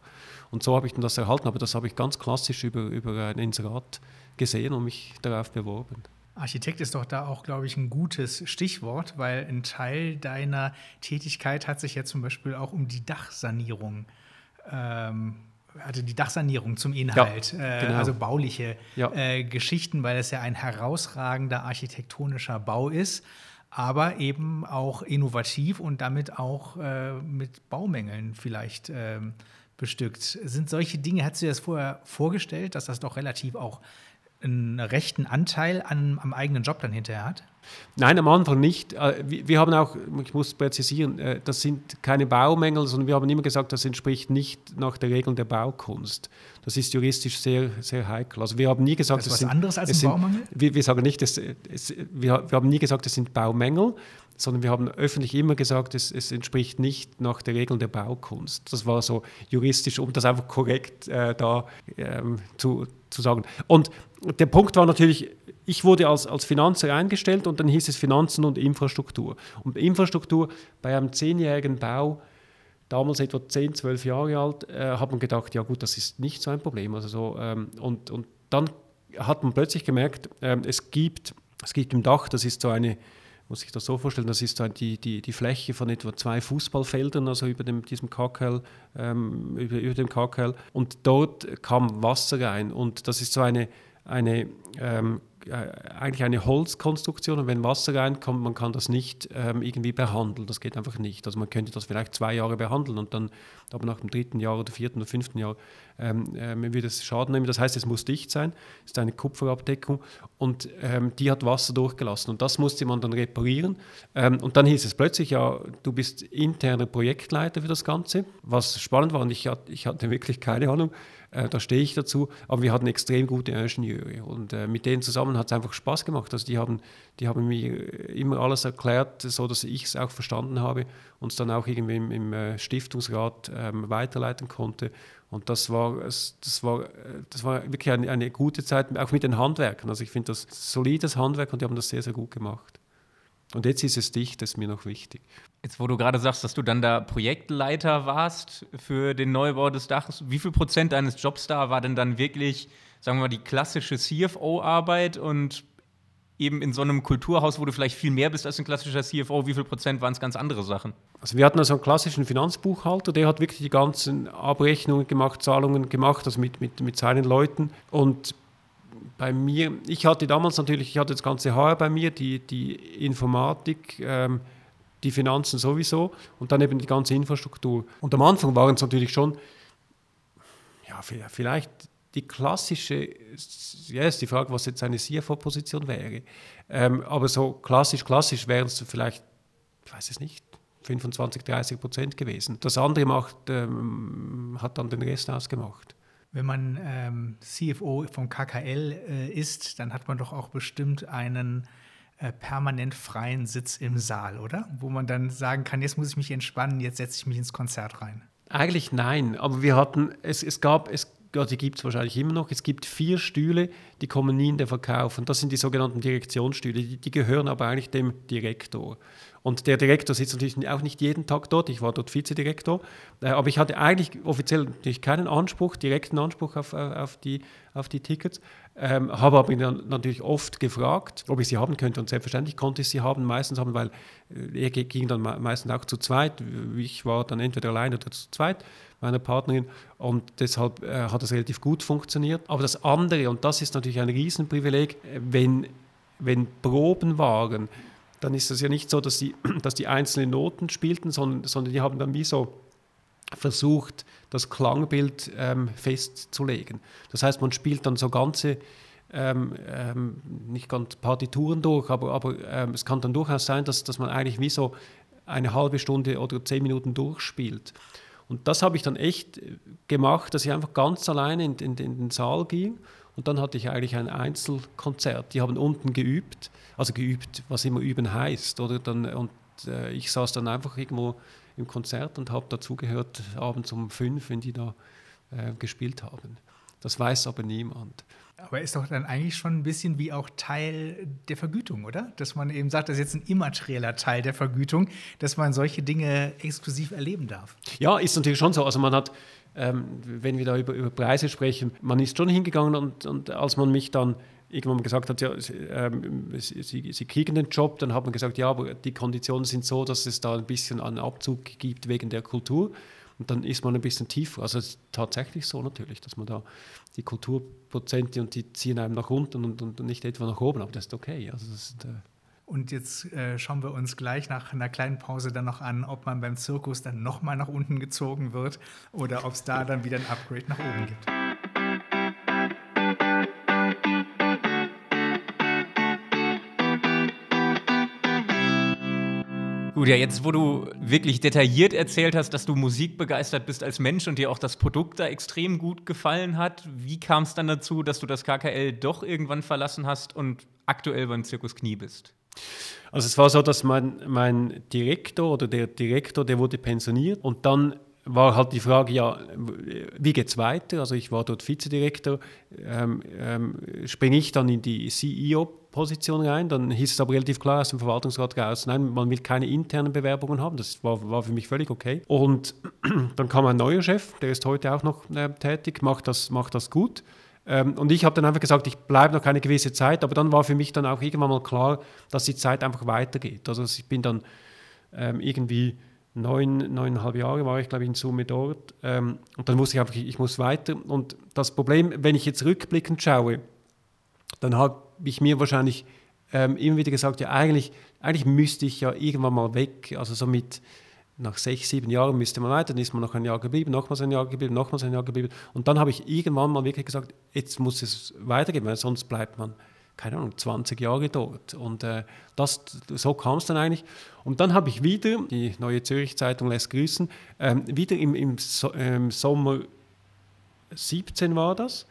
Und so habe ich dann das erhalten, aber das habe ich ganz klassisch über, über ein Inserat gesehen und mich darauf beworben. Architekt ist doch da auch, glaube ich, ein gutes Stichwort, weil ein Teil deiner Tätigkeit hat sich ja zum Beispiel auch um die Dachsanierung ähm, hatte die Dachsanierung zum Inhalt, ja, äh, genau. äh, also bauliche ja. äh, Geschichten, weil es ja ein herausragender architektonischer Bau ist, aber eben auch innovativ und damit auch äh, mit Baumängeln vielleicht ähm, bestückt. Sind solche Dinge, hättest du dir das vorher vorgestellt, dass das doch relativ auch einen rechten Anteil an, am eigenen Job dann hinterher hat? Nein, am Anfang nicht. Äh, wir haben auch, ich muss präzisieren, äh, das sind keine Baumängel, sondern wir haben immer gesagt, das entspricht nicht nach der Regeln der Baukunst. Das ist juristisch sehr, sehr heikel. Also wir haben nie gesagt, das ist was sind, anderes als ein sind, Baumangel? Wir, wir sagen nicht, es, es, wir, wir haben nie gesagt, es sind Baumängel, sondern wir haben öffentlich immer gesagt, es, es, entspricht nicht nach der Regeln der Baukunst. Das war so juristisch, um das einfach korrekt äh, da ähm, zu, zu sagen. Und der Punkt war natürlich, ich wurde als, als Finanzer eingestellt und dann hieß es Finanzen und Infrastruktur. Und Infrastruktur bei einem zehnjährigen Bau, damals etwa 10, 12 Jahre alt, äh, hat man gedacht, ja gut, das ist nicht so ein Problem. Also so, ähm, und, und dann hat man plötzlich gemerkt, ähm, es, gibt, es gibt im Dach, das ist so eine muss ich das so vorstellen, das ist die, die, die Fläche von etwa zwei Fußballfeldern, also über dem, diesem KKL, ähm, über, über dem KKL. Und dort kam Wasser rein. Und das ist so eine, eine ähm, äh, eigentlich eine Holzkonstruktion und wenn Wasser reinkommt, man kann das nicht ähm, irgendwie behandeln. Das geht einfach nicht. Also man könnte das vielleicht zwei Jahre behandeln und dann aber nach dem dritten Jahr oder vierten oder fünften Jahr ähm, äh, wird es Schaden nehmen. Das heißt, es muss dicht sein. Es ist eine Kupferabdeckung und ähm, die hat Wasser durchgelassen und das musste man dann reparieren. Ähm, und dann hieß es plötzlich, ja, du bist interner Projektleiter für das Ganze, was spannend war und ich, ich hatte wirklich keine Ahnung. Äh, da stehe ich dazu. Aber wir hatten extrem gute Ingenieure und äh, mit denen zusammen hat es einfach Spaß gemacht. Also die haben, die haben mir immer alles erklärt, so dass ich es auch verstanden habe und es dann auch irgendwie im, im äh, Stiftungsrat ähm, weiterleiten konnte. Und das war, das war, äh, das war wirklich eine, eine gute Zeit, auch mit den Handwerkern. Also ich finde das solides Handwerk und die haben das sehr, sehr gut gemacht. Und jetzt ist es dicht, das ist mir noch wichtig. Jetzt, wo du gerade sagst, dass du dann da Projektleiter warst für den Neubau des Daches, wie viel Prozent deines Jobs da war denn dann wirklich, sagen wir mal, die klassische CFO-Arbeit und eben in so einem Kulturhaus, wo du vielleicht viel mehr bist als ein klassischer CFO, wie viel Prozent waren es ganz andere Sachen? Also wir hatten also einen klassischen Finanzbuchhalter, der hat wirklich die ganzen Abrechnungen gemacht, Zahlungen gemacht, also mit, mit, mit seinen Leuten und bei mir, ich hatte damals natürlich, ich hatte das ganze HR bei mir, die, die Informatik, ähm, die Finanzen sowieso und dann eben die ganze Infrastruktur. Und am Anfang waren es natürlich schon, ja, vielleicht die klassische, ja, ist die Frage, was jetzt eine CFO-Position wäre. Ähm, aber so klassisch, klassisch wären es vielleicht, ich weiß es nicht, 25, 30 Prozent gewesen. Das andere macht, ähm, hat dann den Rest ausgemacht. Wenn man ähm, CFO vom KKL äh, ist, dann hat man doch auch bestimmt einen äh, permanent freien Sitz im Saal, oder? Wo man dann sagen kann, jetzt muss ich mich entspannen, jetzt setze ich mich ins Konzert rein. Eigentlich nein, aber wir hatten, es, es, gab, es ja, die gibt es wahrscheinlich immer noch. Es gibt vier Stühle, die kommen nie in den Verkauf. Und das sind die sogenannten Direktionsstühle. Die, die gehören aber eigentlich dem Direktor. Und der Direktor sitzt natürlich auch nicht jeden Tag dort. Ich war dort Vizedirektor. Äh, aber ich hatte eigentlich offiziell natürlich keinen Anspruch, direkten Anspruch auf, auf, die, auf die Tickets. Ähm, habe aber ihn natürlich oft gefragt, ob ich sie haben könnte. Und selbstverständlich konnte ich sie haben, meistens haben, weil äh, er ging dann meistens auch zu zweit. Ich war dann entweder allein oder zu zweit meiner Partnerin. Und deshalb äh, hat das relativ gut funktioniert. Aber das andere, und das ist natürlich ein Riesenprivileg, äh, wenn, wenn Proben waren, dann ist es ja nicht so, dass die, dass die einzelnen Noten spielten, sondern, sondern die haben dann wie so versucht, das Klangbild ähm, festzulegen. Das heißt, man spielt dann so ganze, ähm, ähm, nicht ganz Partituren durch, aber, aber ähm, es kann dann durchaus sein, dass, dass man eigentlich wie so eine halbe Stunde oder zehn Minuten durchspielt. Und das habe ich dann echt gemacht, dass ich einfach ganz alleine in, in, in, den Saal ging. Und dann hatte ich eigentlich ein Einzelkonzert. Die haben unten geübt, also geübt, was immer üben heißt. Oder dann, und äh, ich saß dann einfach irgendwo im Konzert und habe dazugehört, abends um fünf, wenn die da äh, gespielt haben. Das weiß aber niemand. Aber ist doch dann eigentlich schon ein bisschen wie auch Teil der Vergütung, oder? Dass man eben sagt, das ist jetzt ein immaterieller Teil der Vergütung, dass man solche Dinge exklusiv erleben darf. Ja, ist natürlich schon so. Also man hat, ähm, wenn wir da über, über Preise sprechen, man ist schon hingegangen und, und als man mich dann irgendwann gesagt hat, ja, ähm, sie, sie, kriegen den Job, dann hat man gesagt, ja, aber die Konditionen sind so, dass es da ein bisschen einen Abzug gibt wegen der Kultur. Und dann ist man ein bisschen tiefer. Also es ist tatsächlich so natürlich, dass man da die Kulturprozente und die ziehen einem nach unten und, und nicht etwa nach oben, aber das ist okay. Also das ist, äh und jetzt äh, schauen wir uns gleich nach einer kleinen Pause dann noch an, ob man beim Zirkus dann nochmal nach unten gezogen wird oder ob es da dann wieder ein Upgrade nach oben gibt. Gut, ja, jetzt, wo du wirklich detailliert erzählt hast, dass du musikbegeistert bist als Mensch und dir auch das Produkt da extrem gut gefallen hat, wie kam es dann dazu, dass du das KKL doch irgendwann verlassen hast und aktuell beim Zirkus Knie bist? Also es war so, dass mein, mein Direktor oder der Direktor, der wurde pensioniert und dann war halt die Frage, ja, wie geht es weiter? Also ich war dort Vizedirektor, ähm, ähm, springe ich dann in die CEO-Position rein? Dann hieß es aber relativ klar aus dem Verwaltungsrat raus, nein, man will keine internen Bewerbungen haben. Das war, war für mich völlig okay. Und dann kam ein neuer Chef, der ist heute auch noch äh, tätig, macht das, macht das gut. Ähm, und ich habe dann einfach gesagt, ich bleibe noch eine gewisse Zeit, aber dann war für mich dann auch irgendwann mal klar, dass die Zeit einfach weitergeht. Also ich bin dann ähm, irgendwie neun, neuneinhalb Jahre war ich, glaube ich, in Summe dort. Ähm, und dann wusste ich einfach, ich muss weiter. Und das Problem, wenn ich jetzt rückblickend schaue, dann habe ich mir wahrscheinlich ähm, immer wieder gesagt, ja, eigentlich, eigentlich müsste ich ja irgendwann mal weg. Also so mit nach sechs, sieben Jahren müsste man weiter, dann ist man noch ein Jahr geblieben, nochmals ein Jahr geblieben, nochmals ein Jahr geblieben. Und dann habe ich irgendwann mal wirklich gesagt, jetzt muss es weitergehen, weil sonst bleibt man keine Ahnung, 20 Jahre dort. Und äh, das, so kam es dann eigentlich. Und dann habe ich wieder, die Neue Zürich Zeitung lässt grüßen, ähm, wieder im, im, so, im, Sommer 17 war das,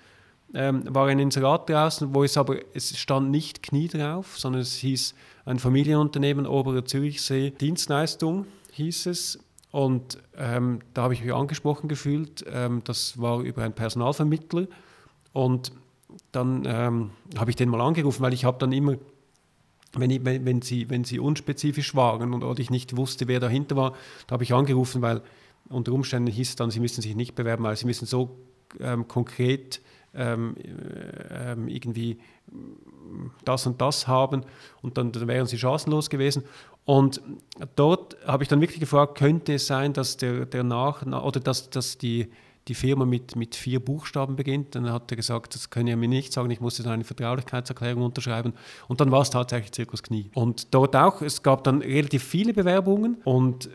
ähm, war ein Inserat draußen, wo es aber, es stand nicht Knie drauf, sondern es hieß ein Familienunternehmen, Oberer Zürichsee, Dienstleistung hieß es. Und ähm, da habe ich mich angesprochen gefühlt. Ähm, das war über einen Personalvermittler. Und dann ähm, habe ich den mal angerufen, weil ich habe dann immer, wenn, ich, wenn, wenn, sie, wenn sie unspezifisch waren und oder ich nicht wusste, wer dahinter war, da habe ich angerufen, weil unter Umständen hieß es dann, sie müssen sich nicht bewerben, weil sie müssen so ähm, konkret ähm, äh, irgendwie das und das haben und dann, dann, wären sie chancenlos gewesen. Und dort habe ich dann wirklich gefragt, könnte es sein, dass der, der Nach- oder dass, dass die die Firma mit, mit vier Buchstaben beginnt. Dann hat er gesagt, das können er mir nicht sagen, ich musste dann eine Vertraulichkeitserklärung unterschreiben. Und dann war es tatsächlich Zirkus Knie. Und dort auch, es gab dann relativ viele Bewerbungen und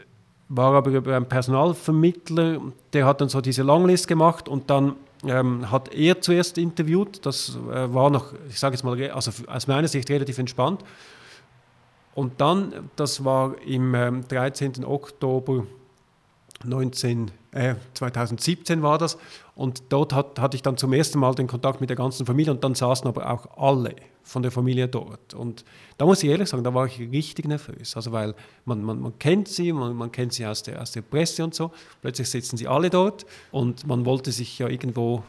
war aber über einen Personalvermittler, der hat dann so diese Longlist gemacht und dann ähm, hat er zuerst interviewt. Das äh, war noch, ich sage jetzt mal, also aus meiner Sicht relativ entspannt. Und dann, das war im ähm, 13. Oktober 19, äh, 2017 war das. Und dort hat, hatte ich dann zum ersten Mal den Kontakt mit der ganzen Familie und dann saßen aber auch alle von der Familie dort. Und da muss ich ehrlich sagen, da war ich richtig nervös. Also weil man, man, man kennt sie, man, man kennt sie aus der, aus der Presse und so. Plötzlich sitzen sie alle dort und man wollte sich ja irgendwo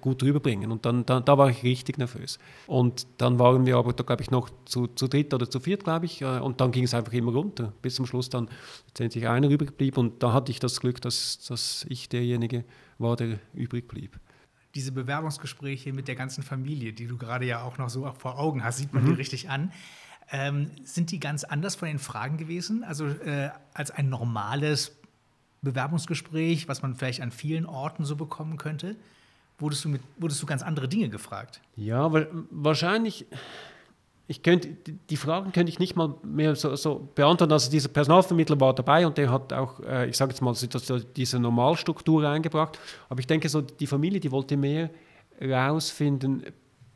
gut rüberbringen. Und dann, da, da war ich richtig nervös. Und dann waren wir aber, da glaube ich, noch zu, zu dritt oder zu viert, glaube ich. Äh, und dann ging es einfach immer runter, bis zum Schluss dann letztendlich einer übrig blieb. Und da hatte ich das Glück, dass, dass ich derjenige war, der übrig blieb diese Bewerbungsgespräche mit der ganzen Familie, die du gerade ja auch noch so vor Augen hast, sieht man mhm. dir richtig an. Ähm, sind die ganz anders von den Fragen gewesen? Also äh, als ein normales Bewerbungsgespräch, was man vielleicht an vielen Orten so bekommen könnte? Wurdest du, mit, wurdest du ganz andere Dinge gefragt? Ja, wahrscheinlich, ich könnte, die Fragen könnte ich nicht mal mehr so, so beantworten. Also dieser Personalvermittler war dabei und der hat auch, äh, ich sage jetzt mal, diese Normalstruktur eingebracht. Aber ich denke so, die Familie, die wollte mehr rausfinden,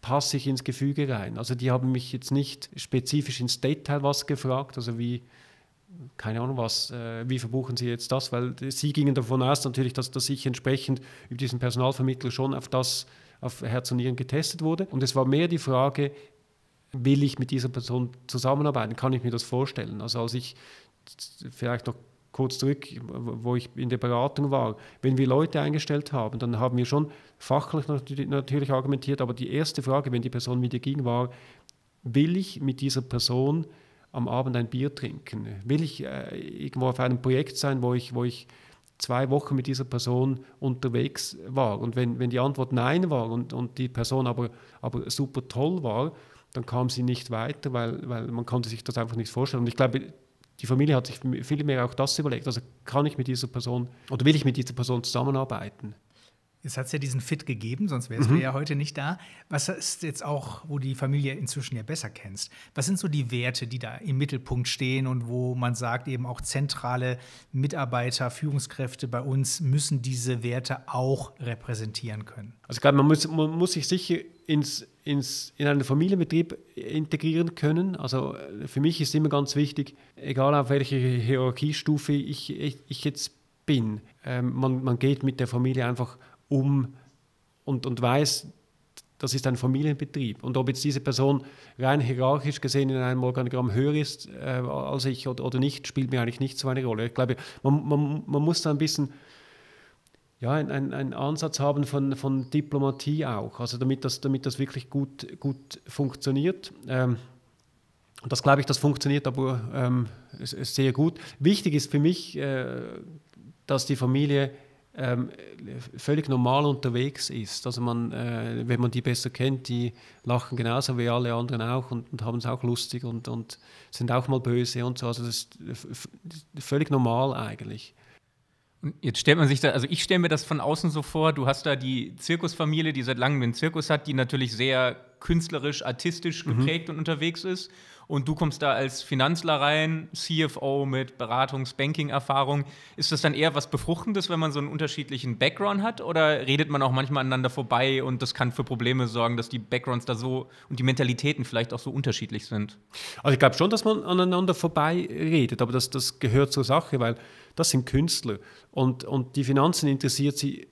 passe ich ins Gefüge rein. Also die haben mich jetzt nicht spezifisch ins Detail was gefragt, also wie, keine Ahnung was, äh, wie verbuchen Sie jetzt das? Weil Sie gingen davon aus natürlich, dass, dass ich entsprechend über diesen Personalvermittler schon auf das, auf Herz und Nieren getestet wurde. Und es war mehr die Frage, will ich mit dieser Person zusammenarbeiten? Kann ich mir das vorstellen? Also als ich vielleicht noch kurz zurück, wo ich in der Beratung war, wenn wir Leute eingestellt haben, dann haben wir schon fachlich natürlich argumentiert, aber die erste Frage, wenn die Person mit dir ging, war, will ich mit dieser Person am Abend ein Bier trinken? Will ich äh, irgendwo auf einem Projekt sein, wo ich, wo ich zwei Wochen mit dieser Person unterwegs war? Und wenn, wenn die Antwort Nein war und, und die Person aber, aber super toll war, dann kam sie nicht weiter, weil, weil man konnte sich das einfach nicht vorstellen. Und ich glaube, die Familie hat sich viel mehr auch das überlegt. Also kann ich mit dieser Person oder will ich mit dieser Person zusammenarbeiten? Jetzt hat es ja diesen Fit gegeben, sonst wärst mhm. du ja heute nicht da. Was ist jetzt auch, wo die Familie inzwischen ja besser kennst? Was sind so die Werte, die da im Mittelpunkt stehen und wo man sagt, eben auch zentrale Mitarbeiter, Führungskräfte bei uns müssen diese Werte auch repräsentieren können? Also ich glaube, man muss, man muss sich sicher ins, ins, in einen Familienbetrieb integrieren können. Also äh, für mich ist immer ganz wichtig, egal auf welcher Hierarchiestufe ich, ich, ich jetzt bin, ähm, man, man geht mit der Familie einfach um und, und weiß, das ist ein Familienbetrieb. Und ob jetzt diese Person rein hierarchisch gesehen in einem Organigramm höher ist äh, als ich oder, oder nicht, spielt mir eigentlich nicht so eine Rolle. Ich glaube, man, man, man muss da ein bisschen ja, einen ein Ansatz haben von, von Diplomatie auch, also damit das, damit das wirklich gut, gut funktioniert. Ähm, und das glaube ich, das funktioniert aber ähm, sehr gut. Wichtig ist für mich, äh, dass die Familie ähm, völlig normal unterwegs ist. Also man, äh, wenn man die besser kennt, die lachen genauso wie alle anderen auch und, und haben es auch lustig und, und sind auch mal böse und so. Also das ist völlig normal eigentlich. Und jetzt stellt man sich da, also ich stelle mir das von außen so vor, du hast da die Zirkusfamilie, die seit langem den Zirkus hat, die natürlich sehr künstlerisch, artistisch mhm. geprägt mhm. und unterwegs ist und du kommst da als Finanzler rein, CFO mit Beratungs-, Banking-Erfahrung. Ist das dann eher was Befruchtendes, wenn man so einen unterschiedlichen Background hat? Oder redet man auch manchmal aneinander vorbei und das kann für Probleme sorgen, dass die Backgrounds da so und die Mentalitäten vielleicht auch so unterschiedlich sind? Also ich glaube schon, dass man aneinander vorbei redet, aber das, das gehört zur Sache, weil das sind Künstler und, und die Finanzen interessiert sie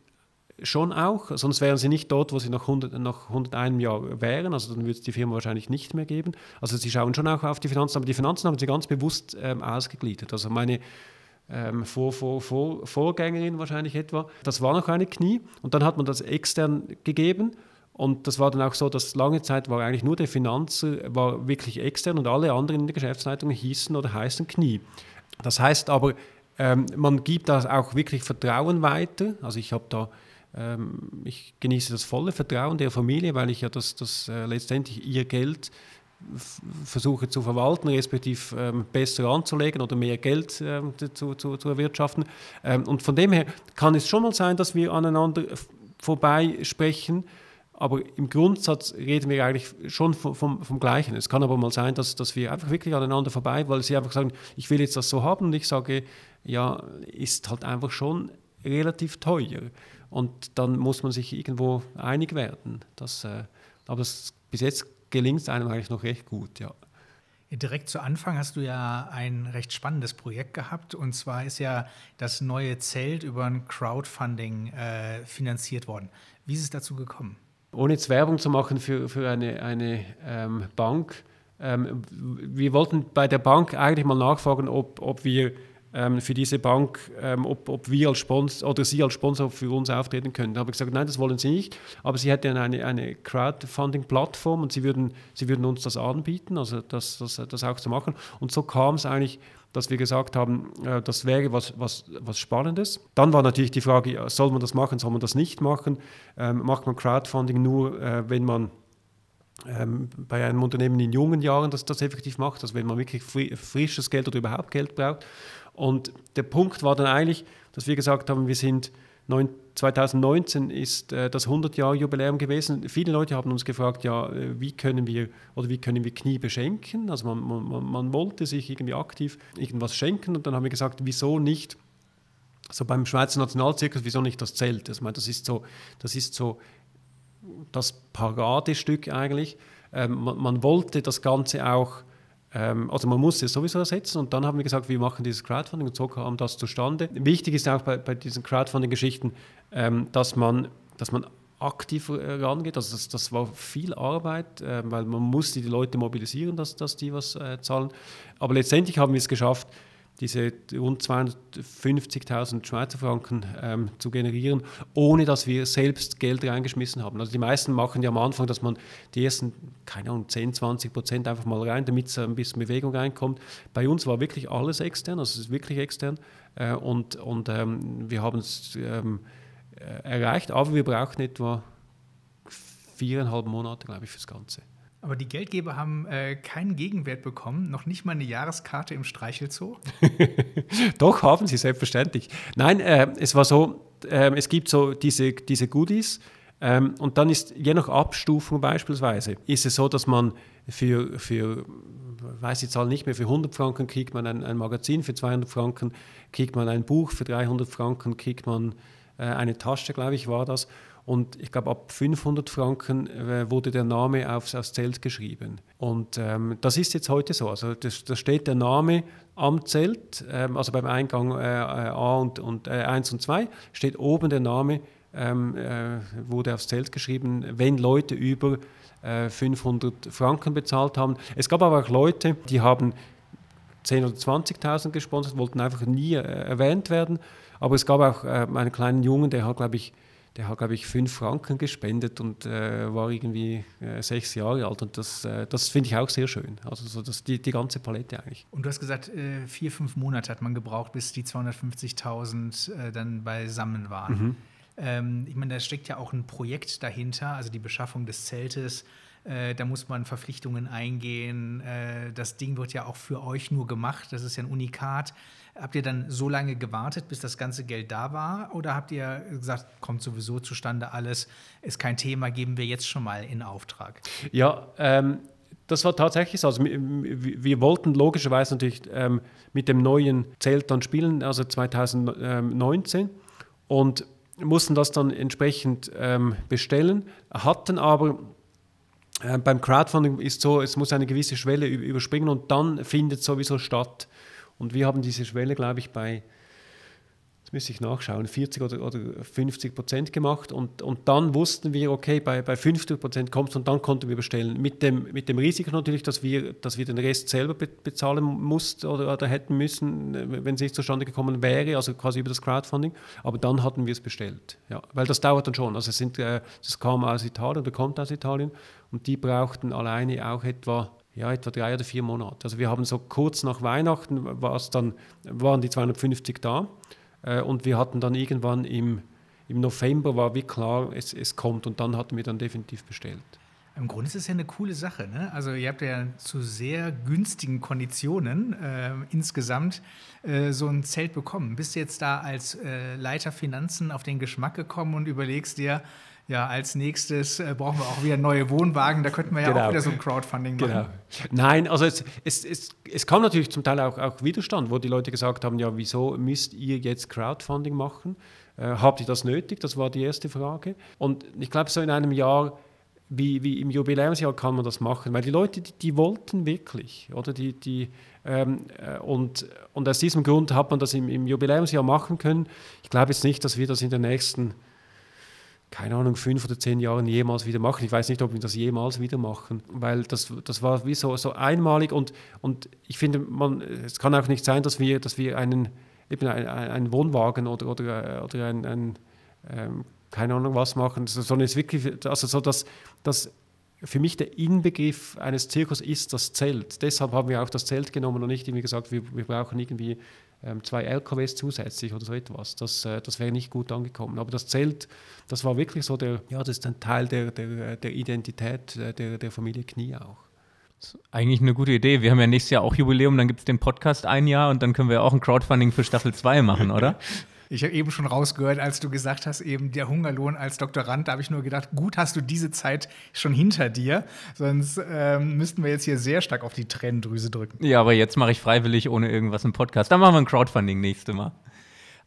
schon auch, sonst wären sie nicht dort, wo sie nach, 100, nach 101 Jahr wären, also dann würde es die Firma wahrscheinlich nicht mehr geben. Also sie schauen schon auch auf die Finanzen, aber die Finanzen haben sie ganz bewusst ähm, ausgegliedert. Also meine ähm, Vor, Vor, Vor, Vorgängerin wahrscheinlich etwa, das war noch eine Knie und dann hat man das extern gegeben und das war dann auch so, dass lange Zeit war eigentlich nur der Finanzer war wirklich extern und alle anderen in der Geschäftsleitung hießen oder heißen Knie. Das heißt aber, ähm, man gibt da auch wirklich Vertrauen weiter. Also ich habe da ich genieße das volle Vertrauen der Familie, weil ich ja das, das äh, letztendlich ihr Geld versuche zu verwalten, respektive ähm, besser anzulegen oder mehr Geld ähm, zu, zu, zu, erwirtschaften. Ähm, und von dem her kann es schon mal sein, dass wir aneinander vorbei sprechen, aber im Grundsatz reden wir eigentlich schon vom, vom, vom, Gleichen. Es kann aber mal sein, dass, dass wir einfach wirklich aneinander vorbei, weil sie einfach sagen, ich will jetzt das so haben und ich sage, ja, ist halt einfach schon relativ teuer. Und dann muss man sich irgendwo einig werden. Das, äh, aber das, bis jetzt gelingt es einem eigentlich noch recht gut, ja. Direkt zu Anfang hast du ja ein recht spannendes Projekt gehabt. Und zwar ist ja das neue Zelt über ein Crowdfunding äh, finanziert worden. Wie ist es dazu gekommen? Ohne jetzt Werbung zu machen für, für eine, eine ähm, Bank. Ähm, wir wollten bei der Bank eigentlich mal nachfragen, ob, ob wir ähm, für diese Bank, ähm, ob, ob wir als Sponsor oder Sie als Sponsor für uns auftreten können. Da habe ich gesagt, nein, das wollen Sie nicht, aber Sie hätten eine, eine Crowdfunding-Plattform und Sie würden, Sie würden uns das anbieten, also das, das, das auch zu machen. Und so kam es eigentlich, dass wir gesagt haben, äh, das wäre was, was, was Spannendes. Dann war natürlich die Frage, soll man das machen, soll man das nicht machen? Ähm, macht man Crowdfunding nur, äh, wenn man ähm, bei einem Unternehmen in jungen Jahren das, das effektiv macht, also wenn man wirklich frisches Geld oder überhaupt Geld braucht. Und der Punkt war dann eigentlich, dass wir gesagt haben, wir sind 2019 ist äh, das 100-Jahr-Jubiläum gewesen. Viele Leute haben uns gefragt, ja, äh, wie können wir oder wie können wir Knie beschenken? Also man, man, man wollte sich irgendwie aktiv irgendwas schenken und dann haben wir gesagt, wieso nicht so beim Schweizer Nationalzirkus, wieso nicht das Zelt? Also, das ist so, das ist so das Paradestück eigentlich. Ähm, man, man, wollte das Ganze auch, also man musste es sowieso ersetzen und dann haben wir gesagt, wir machen dieses Crowdfunding und so kam das zustande. Wichtig ist auch bei, bei diesen Crowdfunding-Geschichten, ähm, dass, man, dass man aktiv rangeht. Also das, das war viel Arbeit, äh, weil man musste die Leute mobilisieren, dass, dass die was äh, zahlen. Aber letztendlich haben wir es geschafft, diese rund 250.000 Schweizer Franken ähm, zu generieren, ohne dass wir selbst Geld reingeschmissen haben. Also die meisten machen ja am Anfang, dass man die ersten, keine Ahnung, 10, 20 Prozent einfach mal rein, damit es ein bisschen Bewegung reinkommt. Bei uns war wirklich alles extern, also es ist wirklich extern äh, und, und ähm, wir haben es ähm, äh, erreicht, aber wir brauchen etwa viereinhalb Monate, glaube ich, fürs Ganze. Aber die Geldgeber haben äh, keinen Gegenwert bekommen, noch nicht mal eine Jahreskarte im Streichelzoo? Doch, haben sie, selbstverständlich. Nein, äh, es war so, äh, es gibt so diese, diese Goodies ähm, und dann ist, je nach Abstufung beispielsweise, ist es so, dass man für, für weiß die Zahl nicht mehr, für 100 Franken kriegt man ein, ein Magazin, für 200 Franken kriegt man ein Buch, für 300 Franken kriegt man äh, eine Tasche, glaube ich, war das. Und ich glaube, ab 500 Franken äh, wurde der Name aufs, aufs Zelt geschrieben. Und ähm, das ist jetzt heute so. Also da steht der Name am Zelt, ähm, also beim Eingang äh, äh A und, und äh, 1 und 2, steht oben der Name, ähm, äh, wurde aufs Zelt geschrieben, wenn Leute über 500 äh, Franken bezahlt haben. Es gab aber auch Leute, die haben 10.000 oder 20.000 gesponsert, wollten einfach nie erwähnt werden. Aber es gab auch einen kleinen Jungen, der hat, glaube ich, der hat, glaube ich, fünf Franken gespendet und äh, war irgendwie äh, sechs Jahre alt. Und das, äh, das finde ich auch sehr schön. Also so das, die, die ganze Palette eigentlich. Und du hast gesagt, äh, vier, fünf Monate hat man gebraucht, bis die 250.000 äh, dann beisammen waren. Mhm. Ähm, ich meine, da steckt ja auch ein Projekt dahinter, also die Beschaffung des Zeltes. Äh, da muss man Verpflichtungen eingehen. das Ding wird ja auch für euch nur gemacht. Das ist ja ein Unikat. Habt ihr dann so lange gewartet, bis das ganze Geld da war? Oder habt ihr gesagt, kommt sowieso zustande alles, ist kein Thema, geben wir jetzt schon mal in Auftrag? Ja, ähm, das war tatsächlich so. Also, wir, wollten logischerweise natürlich ähm, mit dem neuen Zelt dann spielen, also 2019. Und mussten das dann entsprechend ähm, bestellen, hatten aber äh, beim Crowdfunding ist so, es muss eine gewisse Schwelle überspringen und dann findet sowieso statt. Und wir haben diese Schwelle, glaube ich, bei, jetzt müsste ich nachschauen, 40 oder, oder 50 Prozent gemacht. Und, und dann wussten wir, okay, bei, bei 50 Prozent kommt es und dann konnten wir bestellen. Mit dem, mit dem Risiko natürlich, dass wir, dass wir den Rest selber bezahlen mussten oder, oder hätten müssen, wenn es nicht zustande gekommen wäre, also quasi über das Crowdfunding. Aber dann hatten wir es bestellt. Ja, weil das dauert dann schon. Also es, sind, äh, es kam aus Italien oder kommt aus Italien und die brauchten alleine auch etwa ja, etwa drei oder vier Monate. Also wir haben so kurz nach Weihnachten dann, waren die 250 da äh, und wir hatten dann irgendwann im, im November war wie klar, es, es kommt und dann hatten wir dann definitiv bestellt. Im Grunde ist es ja eine coole Sache. Ne? Also ihr habt ja zu sehr günstigen Konditionen äh, insgesamt äh, so ein Zelt bekommen. Bist du jetzt da als äh, Leiter Finanzen auf den Geschmack gekommen und überlegst dir, ja, als nächstes äh, brauchen wir auch wieder neue Wohnwagen. Da könnten wir ja genau. auch wieder so ein Crowdfunding machen. Genau. Nein, also es, es, es, es kam natürlich zum Teil auch, auch Widerstand, wo die Leute gesagt haben, ja, wieso müsst ihr jetzt Crowdfunding machen? Äh, habt ihr das nötig? Das war die erste Frage. Und ich glaube, so in einem Jahr wie, wie im Jubiläumsjahr kann man das machen, weil die Leute, die, die wollten wirklich, oder die, die ähm, äh, und, und aus diesem Grund hat man das im, im Jubiläumsjahr machen können. Ich glaube jetzt nicht, dass wir das in den nächsten keine Ahnung, fünf oder zehn Jahren jemals wieder machen. Ich weiß nicht, ob wir das jemals wieder machen, weil das, das war wie so, so einmalig und, und ich finde, man, es kann auch nicht sein, dass wir, dass wir einen, eben einen, einen Wohnwagen oder, oder, oder ein, ein ähm, keine Ahnung was machen, sondern es ist wirklich, also so, dass, dass für mich der Inbegriff eines Zirkus ist das Zelt. Deshalb haben wir auch das Zelt genommen und nicht irgendwie gesagt, wir, wir brauchen irgendwie zwei LKWs zusätzlich oder so etwas. Das, äh, das wäre nicht gut angekommen. Aber das Zelt, das war wirklich so der, ja, das ist ein Teil der, der, der Identität äh, der, der Familie Knie auch. Das ist eigentlich eine gute Idee. Wir haben ja nächstes Jahr auch Jubiläum, dann gibt es den Podcast ein Jahr und dann können wir auch ein Crowdfunding für Staffel 2 machen, oder? Ich habe eben schon rausgehört, als du gesagt hast, eben der Hungerlohn als Doktorand, da habe ich nur gedacht, gut hast du diese Zeit schon hinter dir, sonst ähm, müssten wir jetzt hier sehr stark auf die Tränendrüse drücken. Ja, aber jetzt mache ich freiwillig ohne irgendwas im Podcast. Dann machen wir ein Crowdfunding nächste Mal.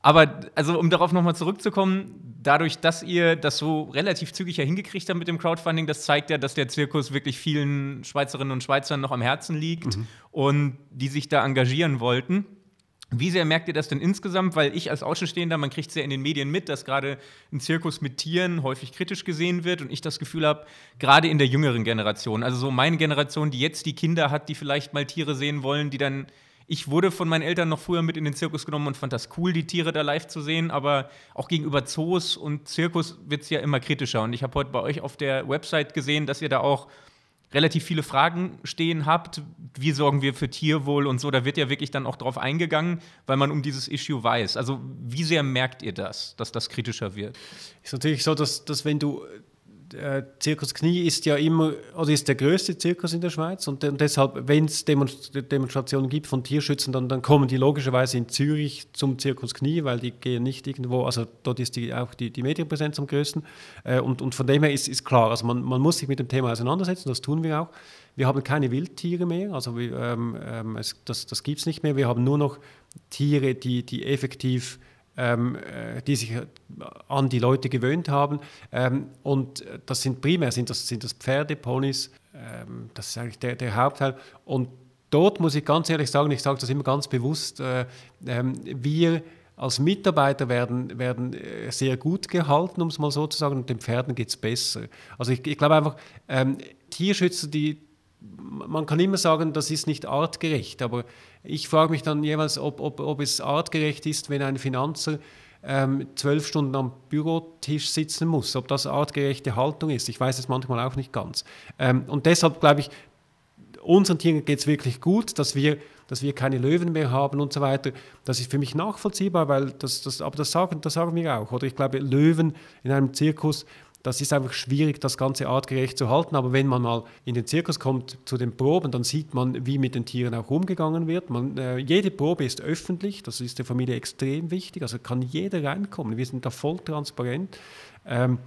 Aber also um darauf nochmal zurückzukommen, dadurch, dass ihr das so relativ zügig ja hingekriegt habt mit dem Crowdfunding, das zeigt ja, dass der Zirkus wirklich vielen Schweizerinnen und Schweizern noch am Herzen liegt mhm. und die sich da engagieren wollten. Wie sehr merkt ihr das denn insgesamt? Weil ich als Außenstehender, man kriegt es ja in den Medien mit, dass gerade ein Zirkus mit Tieren häufig kritisch gesehen wird und ich das Gefühl habe, gerade in der jüngeren Generation, also so meine Generation, die jetzt die Kinder hat, die vielleicht mal Tiere sehen wollen, die dann ich wurde von meinen Eltern noch früher mit in den Zirkus genommen und fand das cool, die Tiere da live zu sehen, aber auch gegenüber Zoos und Zirkus wird es ja immer kritischer. Und ich habe heute bei euch auf der Website gesehen, dass ihr da auch relativ viele Fragen stehen habt. Wie sorgen wir für Tierwohl und so? Da wird ja wirklich dann auch drauf eingegangen, weil man um dieses Issue weiß. Also wie sehr merkt ihr das, dass das kritischer wird? Ist natürlich so, dass, dass wenn du äh, Zirkus Knie ist ja immer, also ist der größte Zirkus in der Schweiz und, und deshalb, wenn es Demonstrationen gibt von Tierschützen, dann, dann kommen die logischerweise in Zürich zum Zirkus Knie, weil die gehen nicht irgendwo, also dort ist die, auch die, die Medienpräsenz am größten äh, und, und von dem her ist, ist klar, also man, man muss sich mit dem Thema auseinandersetzen, das tun wir auch. Wir haben keine Wildtiere mehr, also wir, ähm, ähm, es, das, das gibt es nicht mehr, wir haben nur noch Tiere, die, die effektiv ähm, äh, die sich an die Leute gewöhnt haben. Ähm, und das sind primär sind das, sind das Pferde, Ponys, ähm, das ist eigentlich der, der Hauptteil. Und dort muss ich ganz ehrlich sagen, ich sage das immer ganz bewusst, äh, ähm, wir als Mitarbeiter werden, werden äh, sehr gut gehalten, um es mal so zu sagen, und den Pferden geht es besser. Also ich, ich glaube einfach, ähm, Tierschützer, die, man kann immer sagen, das ist nicht artgerecht, aber ich frage mich dann jeweils, ob, ob, ob es artgerecht ist, wenn ein Finanzer ähm, zwölf Stunden am Bürotisch sitzen muss, ob das artgerechte Haltung ist. Ich weiß es manchmal auch nicht ganz. Ähm, und deshalb glaube ich, unseren Tieren geht es wirklich gut, dass wir, dass wir keine Löwen mehr haben und so weiter. Das ist für mich nachvollziehbar, weil das, das, aber das sagen, das sagen wir auch. Oder ich glaube, Löwen in einem Zirkus das ist einfach schwierig, das Ganze artgerecht zu halten. Aber wenn man mal in den Zirkus kommt zu den Proben, dann sieht man, wie mit den Tieren auch umgegangen wird. Man, äh, jede Probe ist öffentlich, das ist der Familie extrem wichtig. Also kann jeder reinkommen. Wir sind da voll transparent. Ähm,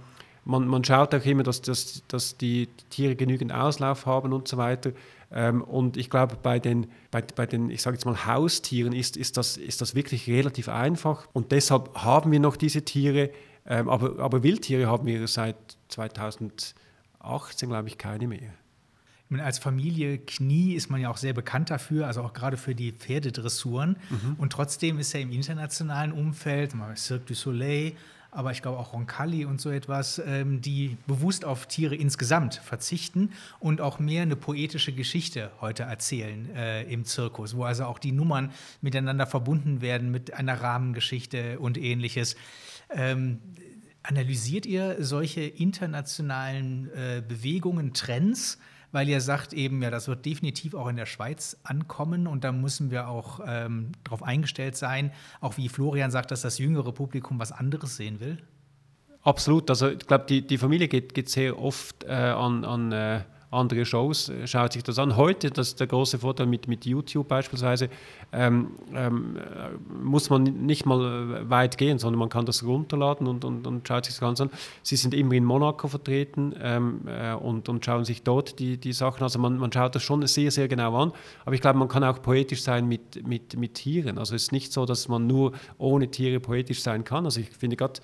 man, man, schaut auch immer, dass, dass, dass, die Tiere genügend Auslauf haben und so weiter. Ähm, und ich glaube, bei den, bei, bei den ich sage jetzt mal, Haustieren ist, ist, das, ist das wirklich relativ einfach. Und deshalb haben wir noch diese Tiere ähm, aber, aber Wildtiere haben wir seit 2018, glaube ich, keine mehr. Als Familie Knie ist man ja auch sehr bekannt dafür, also auch gerade für die Pferdedressuren. Mhm. Und trotzdem ist ja im internationalen Umfeld, Cirque du Soleil, aber ich glaube auch Roncalli und so etwas, ähm, die bewusst auf Tiere insgesamt verzichten und auch mehr eine poetische Geschichte heute erzählen äh, im Zirkus, wo also auch die Nummern miteinander verbunden werden mit einer Rahmengeschichte und ähnliches. Ähm, analysiert ihr solche internationalen äh, Bewegungen, Trends? Weil ihr sagt eben, ja, das wird definitiv auch in der Schweiz ankommen und da müssen wir auch ähm, darauf eingestellt sein, auch wie Florian sagt, dass das jüngere Publikum was anderes sehen will? Absolut. Also ich glaube, die, die Familie geht, geht sehr oft äh, an, an äh, andere Shows, äh, schaut sich das an. Heute, das ist der große Vorteil mit, mit YouTube beispielsweise, ähm, ähm, muss man nicht mal äh, weit gehen, sondern man kann das runterladen und, und, und schaut sich das Ganze an. Sie sind immer in Monaco vertreten ähm, äh, und, und schauen sich dort die, die Sachen Also man, man schaut das schon sehr, sehr genau an. Aber ich glaube, man kann auch poetisch sein mit, mit, mit Tieren. Also es ist nicht so, dass man nur ohne Tiere poetisch sein kann. Also ich finde gerade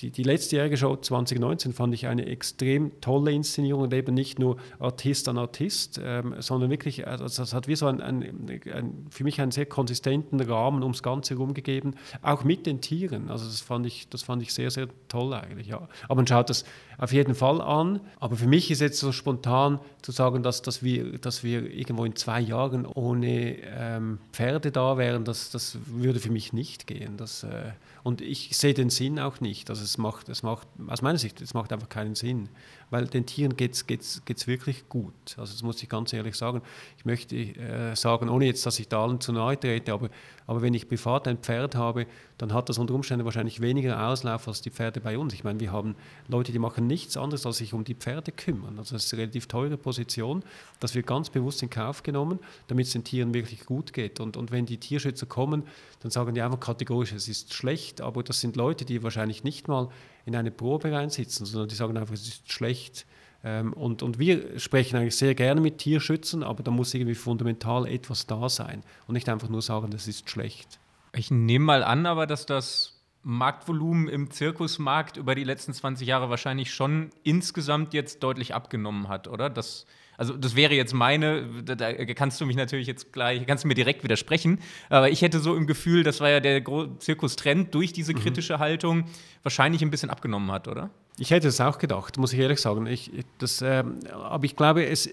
die, die letztjährige Show 2019 fand ich eine extrem tolle Inszenierung und eben nicht nur Artist an Artist, ähm, sondern wirklich, also das hat wie so ein, ein, ein, für mich einen sehr konsistenten Rahmen ums Ganze herum gegeben, auch mit den Tieren. Also das fand ich, das fand ich sehr, sehr toll eigentlich. Ja. Aber man schaut das auf jeden Fall an. Aber für mich ist jetzt so spontan zu sagen, dass, dass, wir, dass wir irgendwo in zwei Jahren ohne ähm, Pferde da wären, das, das würde für mich nicht gehen. Das, äh, und ich sehe den Sinn auch nicht. Also es macht, es macht, aus meiner Sicht, es macht einfach keinen Sinn, weil den Tieren geht es geht's, geht's wirklich gut. Also das muss ich ganz ehrlich sagen. Ich möchte äh, sagen, ohne jetzt, dass ich da allen zu nahe trete, aber, aber wenn ich privat ein Pferd habe, dann hat das unter Umständen wahrscheinlich weniger Auslauf als die Pferde bei uns. Ich meine, wir haben Leute, die machen nichts anderes, als sich um die Pferde kümmern. Also das ist eine relativ teure Position, dass wir ganz bewusst in Kauf genommen, damit es den Tieren wirklich gut geht. Und, und wenn die Tierschützer kommen, dann sagen die einfach kategorisch, es ist schlecht, aber das sind Leute, die wahrscheinlich nicht mal in eine Probe reinsitzen, sondern die sagen einfach, es ist schlecht. Ähm, und, und wir sprechen eigentlich sehr gerne mit Tierschützern, aber da muss irgendwie fundamental etwas da sein und nicht einfach nur sagen, das ist schlecht. Ich nehme mal an, aber dass das Marktvolumen im Zirkusmarkt über die letzten 20 Jahre wahrscheinlich schon insgesamt jetzt deutlich abgenommen hat, oder? Das, also das wäre jetzt meine, da, kannst du mich natürlich jetzt gleich, kannst du mir direkt widersprechen, aber ich hätte so im Gefühl, das war ja der Zirkustrend durch diese mhm. kritische mhm. Haltung wahrscheinlich ein bisschen abgenommen hat, oder? Ich hätte es auch gedacht, muss ich ehrlich sagen. Ich, das, ähm, aber ich glaube, es,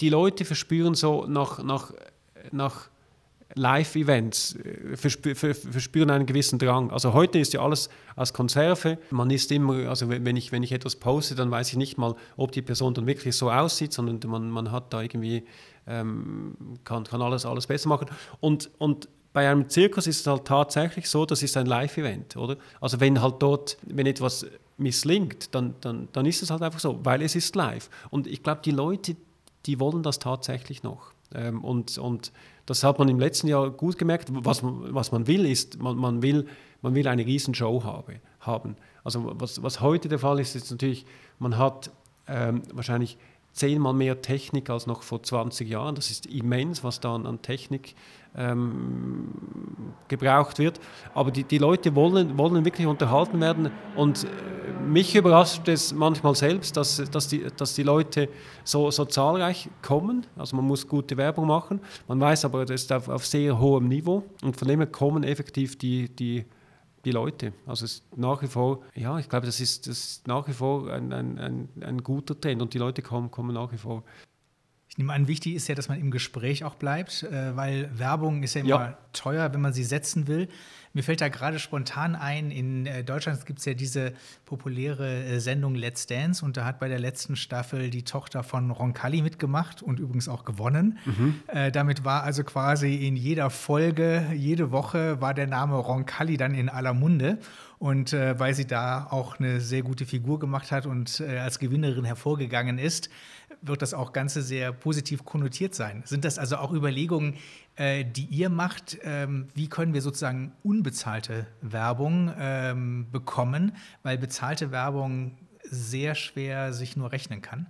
die Leute verspüren so nach, nach, nach Live-Events äh, verspüren einen gewissen Drang. Also heute ist ja alles als Konserve. Man ist immer, also wenn ich, wenn ich etwas poste, dann weiß ich nicht mal, ob die Person dann wirklich so aussieht, sondern man, man hat da irgendwie, ähm, kann, kann alles, alles besser machen. Und, und bei einem Zirkus ist es halt tatsächlich so, das ist ein Live-Event, oder? Also wenn halt dort, wenn etwas misslingt, dann, dann, dann ist es halt einfach so, weil es ist live. Und ich glaube, die Leute, die wollen das tatsächlich noch. Ähm, und, und das hat man im letzten Jahr gut gemerkt. Was, was man will, ist, man, man, will, man will eine Riesenshow habe, haben. Also was, was heute der Fall ist, ist natürlich, man hat ähm, wahrscheinlich zehnmal mehr Technik als noch vor 20 Jahren. Das ist immens, was da an Technik ähm, gebraucht wird. Aber die, die Leute wollen, wollen wirklich unterhalten werden und äh, mich überrascht es manchmal selbst, dass, dass, die, dass die Leute so, so zahlreich kommen. Also man muss gute Werbung machen. Man weiß aber, das ist auf, auf sehr hohem Niveau und von dem her kommen effektiv die, die die Leute. Also es ist nach wie vor, ja, ich glaube, das ist, das ist nach wie vor ein, ein, ein, ein guter Trend und die Leute kommen, kommen nach wie vor. Ich nehme an, wichtig ist ja, dass man im Gespräch auch bleibt, äh, weil Werbung ist ja immer ja. teuer, wenn man sie setzen will. Mir fällt da gerade spontan ein, in äh, Deutschland gibt es ja diese populäre äh, Sendung Let's Dance und da hat bei der letzten Staffel die Tochter von Roncalli mitgemacht und übrigens auch gewonnen. Mhm. Äh, damit war also quasi in jeder Folge, jede Woche war der Name Roncalli dann in aller Munde. Und äh, weil sie da auch eine sehr gute Figur gemacht hat und äh, als Gewinnerin hervorgegangen ist, wird das auch Ganze sehr positiv konnotiert sein. Sind das also auch Überlegungen, äh, die ihr macht? Ähm, wie können wir sozusagen unbezahlte Werbung ähm, bekommen, weil bezahlte Werbung sehr schwer sich nur rechnen kann?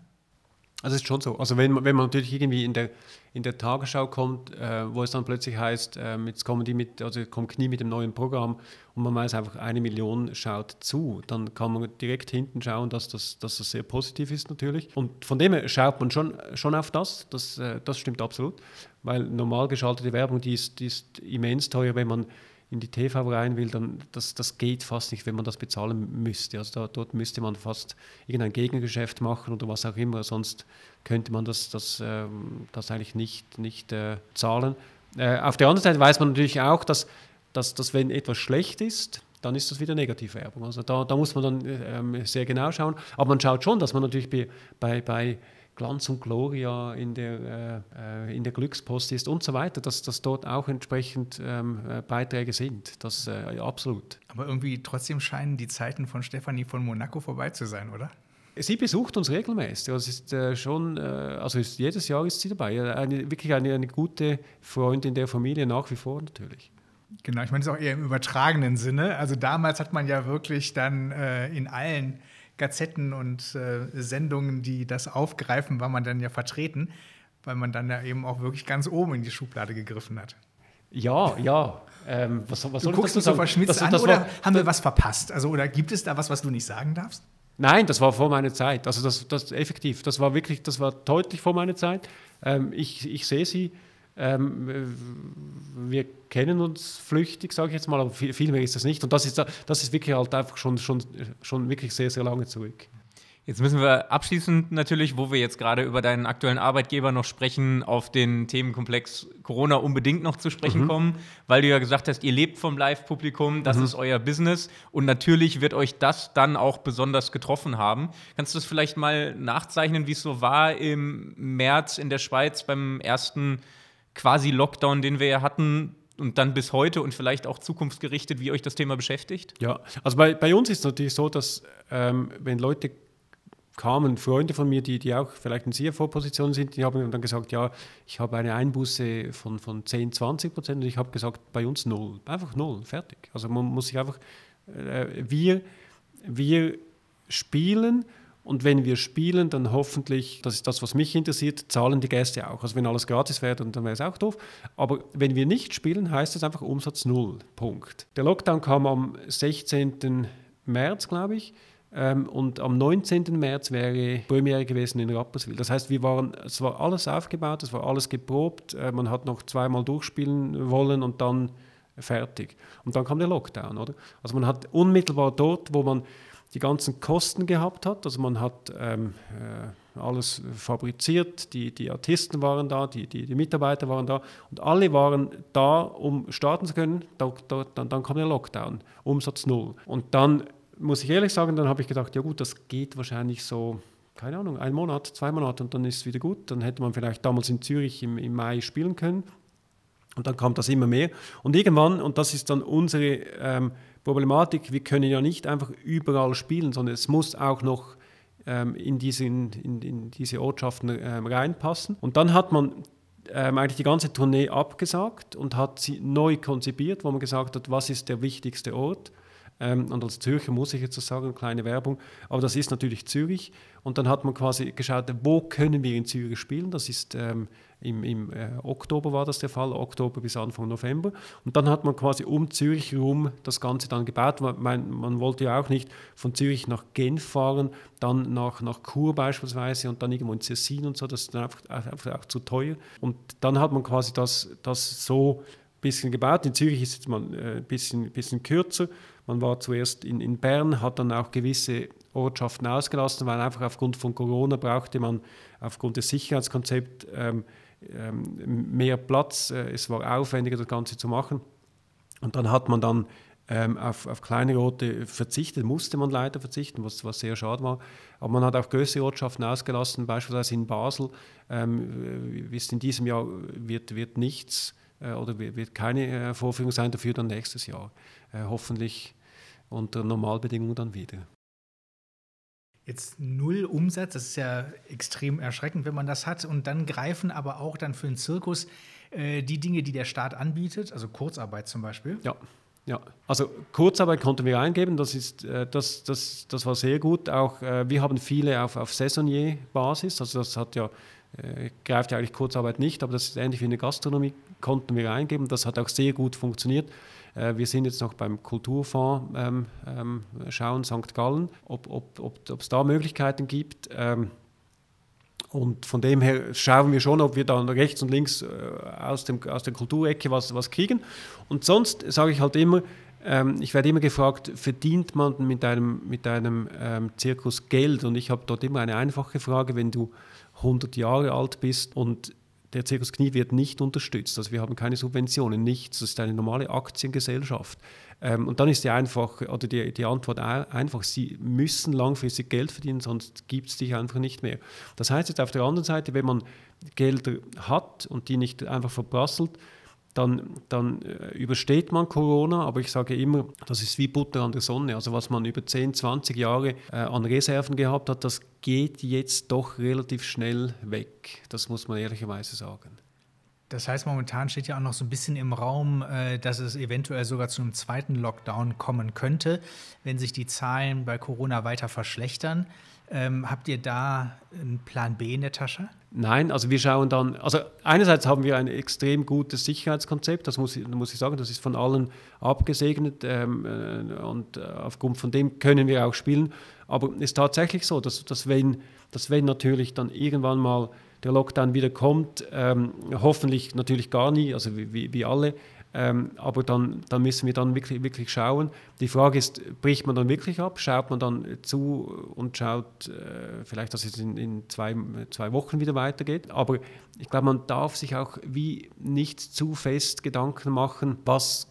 Also es ist schon so. Also wenn, wenn man natürlich irgendwie in der, in der Tagesschau kommt, äh, wo es dann plötzlich heißt, äh, jetzt kommen die mit, also kommt Knie mit dem neuen Programm und man weiß einfach, eine Million schaut zu, dann kann man direkt hinten schauen, dass das, dass das sehr positiv ist natürlich. Und von dem her schaut man schon, schon auf das, das, äh, das stimmt absolut, weil normal geschaltete Werbung, die ist, die ist immens teuer, wenn man in die TV rein will, dann das, das geht fast nicht, wenn man das bezahlen müsste. Also da, dort müsste man fast irgendein Gegengeschäft machen oder was auch immer, sonst könnte man das, das, ähm, das eigentlich nicht, nicht äh, zahlen. Äh, auf der anderen Seite weiß man natürlich auch, dass, dass, dass wenn etwas schlecht ist, dann ist das wieder Negativwerbung. Also da, da muss man dann äh, sehr genau schauen. Aber man schaut schon, dass man natürlich bei, bei Glanz und Gloria in der, äh, in der Glückspost ist und so weiter, dass, dass dort auch entsprechend ähm, äh, Beiträge sind. Das äh, absolut. Aber irgendwie trotzdem scheinen die Zeiten von Stefanie von Monaco vorbei zu sein, oder? Sie besucht uns regelmäßig. Also ist äh, schon, äh, also ist, jedes Jahr ist sie dabei. Eine, wirklich eine, eine gute Freundin der Familie nach wie vor natürlich. Genau, ich meine es auch eher im übertragenen Sinne. Also damals hat man ja wirklich dann äh, in allen Gazetten und äh, Sendungen, die das aufgreifen, war man dann ja vertreten, weil man dann ja eben auch wirklich ganz oben in die Schublade gegriffen hat. Ja, ja. Ähm, was, was du guckst mich so verschmitzt an, das oder war, haben wir was verpasst? Also, oder gibt es da was, was du nicht sagen darfst? Nein, das war vor meiner Zeit. Also das, das effektiv, das war wirklich, das war deutlich vor meiner Zeit. Ähm, ich, ich sehe sie, ähm, wir kennen uns flüchtig, sage ich jetzt mal, aber viel, viel, mehr ist das nicht. Und das ist, das ist wirklich halt einfach schon, schon, schon wirklich sehr, sehr lange zurück. Jetzt müssen wir abschließend natürlich, wo wir jetzt gerade über deinen aktuellen Arbeitgeber noch sprechen, auf den Themenkomplex Corona unbedingt noch zu sprechen mhm. kommen, weil du ja gesagt hast, ihr lebt vom Live-Publikum, das mhm. ist euer Business und natürlich wird euch das dann auch besonders getroffen haben. Kannst du das vielleicht mal nachzeichnen, wie es so war im März in der Schweiz beim ersten quasi Lockdown, den wir ja hatten? und dann bis heute und vielleicht auch zukunftsgerichtet, wie euch das Thema beschäftigt? Ja, also bei, bei uns ist es natürlich so, dass ähm, wenn Leute kamen Freunde von mir, die, die auch vielleicht in CFO-Positionen sind, die haben dann gesagt, ja, ich habe eine Einbuße von, von 10, 20 Prozent und ich habe gesagt, bei uns null. Einfach null, fertig. Also man muss sich einfach, äh, wir, wir spielen und wenn wir spielen, dann hoffentlich, das ist das, was mich interessiert, zahlen die Gäste auch. Also wenn alles gratis wäre, dann, wäre es auch doof. Aber wenn wir nicht spielen, heißt das einfach Umsatz null. Punkt. Der Lockdown kam am 16. März, glaube ich. Ähm, und am 19. März wäre Premiere gewesen in Rapperswil. Das heißt, wir waren, es war alles aufgebaut, es war alles geprobt. Äh, man hat noch zweimal durchspielen wollen und dann fertig. Und dann kam der Lockdown, oder? Also man hat unmittelbar dort, wo man die ganzen Kosten gehabt hat, also man hat ähm, äh, alles fabriziert, die, die Artisten waren da, die, die, die, Mitarbeiter waren da und alle waren da, um starten zu können. Da, da, dann, dann kam der Lockdown, Umsatz null. Und dann muss ich ehrlich sagen, dann habe ich gedacht, ja gut, das geht wahrscheinlich so, keine Ahnung, ein Monat, zwei Monate und dann ist es wieder gut. Dann hätte man vielleicht damals in Zürich im, im Mai spielen können. Und dann kam das immer mehr. Und irgendwann, und das ist dann unsere ähm, Problematik, wir können ja nicht einfach überall spielen, sondern es muss auch noch ähm, in, diese, in, in, diese Ortschaften ähm, reinpassen. Und dann hat man ähm, eigentlich die ganze Tournee abgesagt und hat sie neu konzipiert, wo man gesagt hat, was ist der wichtigste Ort. Ähm, und als Zürcher muss ich jetzt so sagen, kleine Werbung, aber das ist natürlich Zürich. Und dann hat man quasi geschaut, wo können wir in Zürich spielen. Das ist ähm, im, im äh, Oktober war das der Fall, Oktober bis Anfang November. Und dann hat man quasi um Zürich herum das Ganze dann gebaut. Man, man, wollte ja auch nicht von Zürich nach Genf fahren, dann nach, nach Chur beispielsweise und dann irgendwo in Cessin und so. Das ist dann einfach, einfach auch zu teuer. Und dann hat man quasi das, das so ein bisschen gebaut. In Zürich ist es mal äh, ein bisschen, bisschen kürzer. Man war zuerst in, in Bern, hat dann auch gewisse Ortschaften ausgelassen, weil einfach aufgrund von Corona brauchte man aufgrund des Sicherheitskonzepts ähm, ähm, mehr Platz. Äh, es war aufwendiger, das Ganze zu machen. Und dann hat man dann ähm, auf, auf kleine Orte verzichtet, musste man leider verzichten, was, was sehr schade war. Aber man hat auch größere Ortschaften ausgelassen, beispielsweise in Basel. Ähm, in diesem Jahr wird, wird nichts äh, oder wird keine äh, Vorführung sein, dafür dann nächstes Jahr. Äh, hoffentlich unter Normalbedingungen dann wieder. Jetzt null Umsatz, das ist ja extrem erschreckend, wenn man das hat. Und dann greifen aber auch dann für den Zirkus äh, die Dinge, die der Staat anbietet, also Kurzarbeit zum Beispiel. Ja. Ja, also Kurzarbeit konnten wir eingeben, das, ist, äh, das, das, das war sehr gut. Auch äh, wir haben viele auf, auf Saisonnier-Basis, also das hat ja, äh, greift ja eigentlich Kurzarbeit nicht, aber das ist ähnlich wie in der Gastronomie, konnten wir eingeben. Das hat auch sehr gut funktioniert. Äh, wir sind jetzt noch beim Kulturfonds ähm, ähm, schauen, St. Gallen, ob es ob, ob, da Möglichkeiten gibt. Ähm, und von dem her schauen wir schon, ob wir dann rechts und links äh, aus, dem, aus der Kulturecke was, was kriegen. Und sonst sage ich halt immer, ähm, ich werde immer gefragt, verdient man mit einem, mit einem ähm, Zirkus Geld? Und ich habe dort immer eine einfache Frage, wenn du 100 Jahre alt bist und der Zirkus Knie wird nicht unterstützt. Also wir haben keine Subventionen, nichts. Das ist eine normale Aktiengesellschaft. Ähm, und dann ist die, einfach, oder die, die Antwort einfach, sie müssen langfristig Geld verdienen, sonst gibt es dich einfach nicht mehr. Das heißt jetzt auf der anderen Seite, wenn man Gelder hat und die nicht einfach verprasselt, dann, dann äh, übersteht man Corona, aber ich sage immer, das ist wie Butter an der Sonne. Also was man über 10, 20 Jahre äh, an Reserven gehabt hat, das geht jetzt doch relativ schnell weg. Das muss man ehrlicherweise sagen. Das heißt, momentan steht ja auch noch so ein bisschen im Raum, äh, dass es eventuell sogar zu einem zweiten Lockdown kommen könnte, wenn sich die Zahlen bei Corona weiter verschlechtern. Ähm, habt ihr da einen Plan B in der Tasche? Nein, also wir schauen dann, also einerseits haben wir ein extrem gutes Sicherheitskonzept, das muss ich, muss ich sagen, das ist von allen abgesegnet ähm, äh, und äh, aufgrund von dem können wir auch spielen. Aber es ist tatsächlich so, dass, dass, wenn, dass wenn natürlich dann irgendwann mal der Lockdown wieder kommt, ähm, hoffentlich natürlich gar nie, also wie, wie alle, ähm, aber dann, dann müssen wir dann wirklich, wirklich schauen. Die Frage ist, bricht man dann wirklich ab? Schaut man dann zu und schaut äh, vielleicht, dass es in, in zwei, zwei Wochen wieder weitergeht? Aber ich glaube, man darf sich auch wie nicht zu fest Gedanken machen, was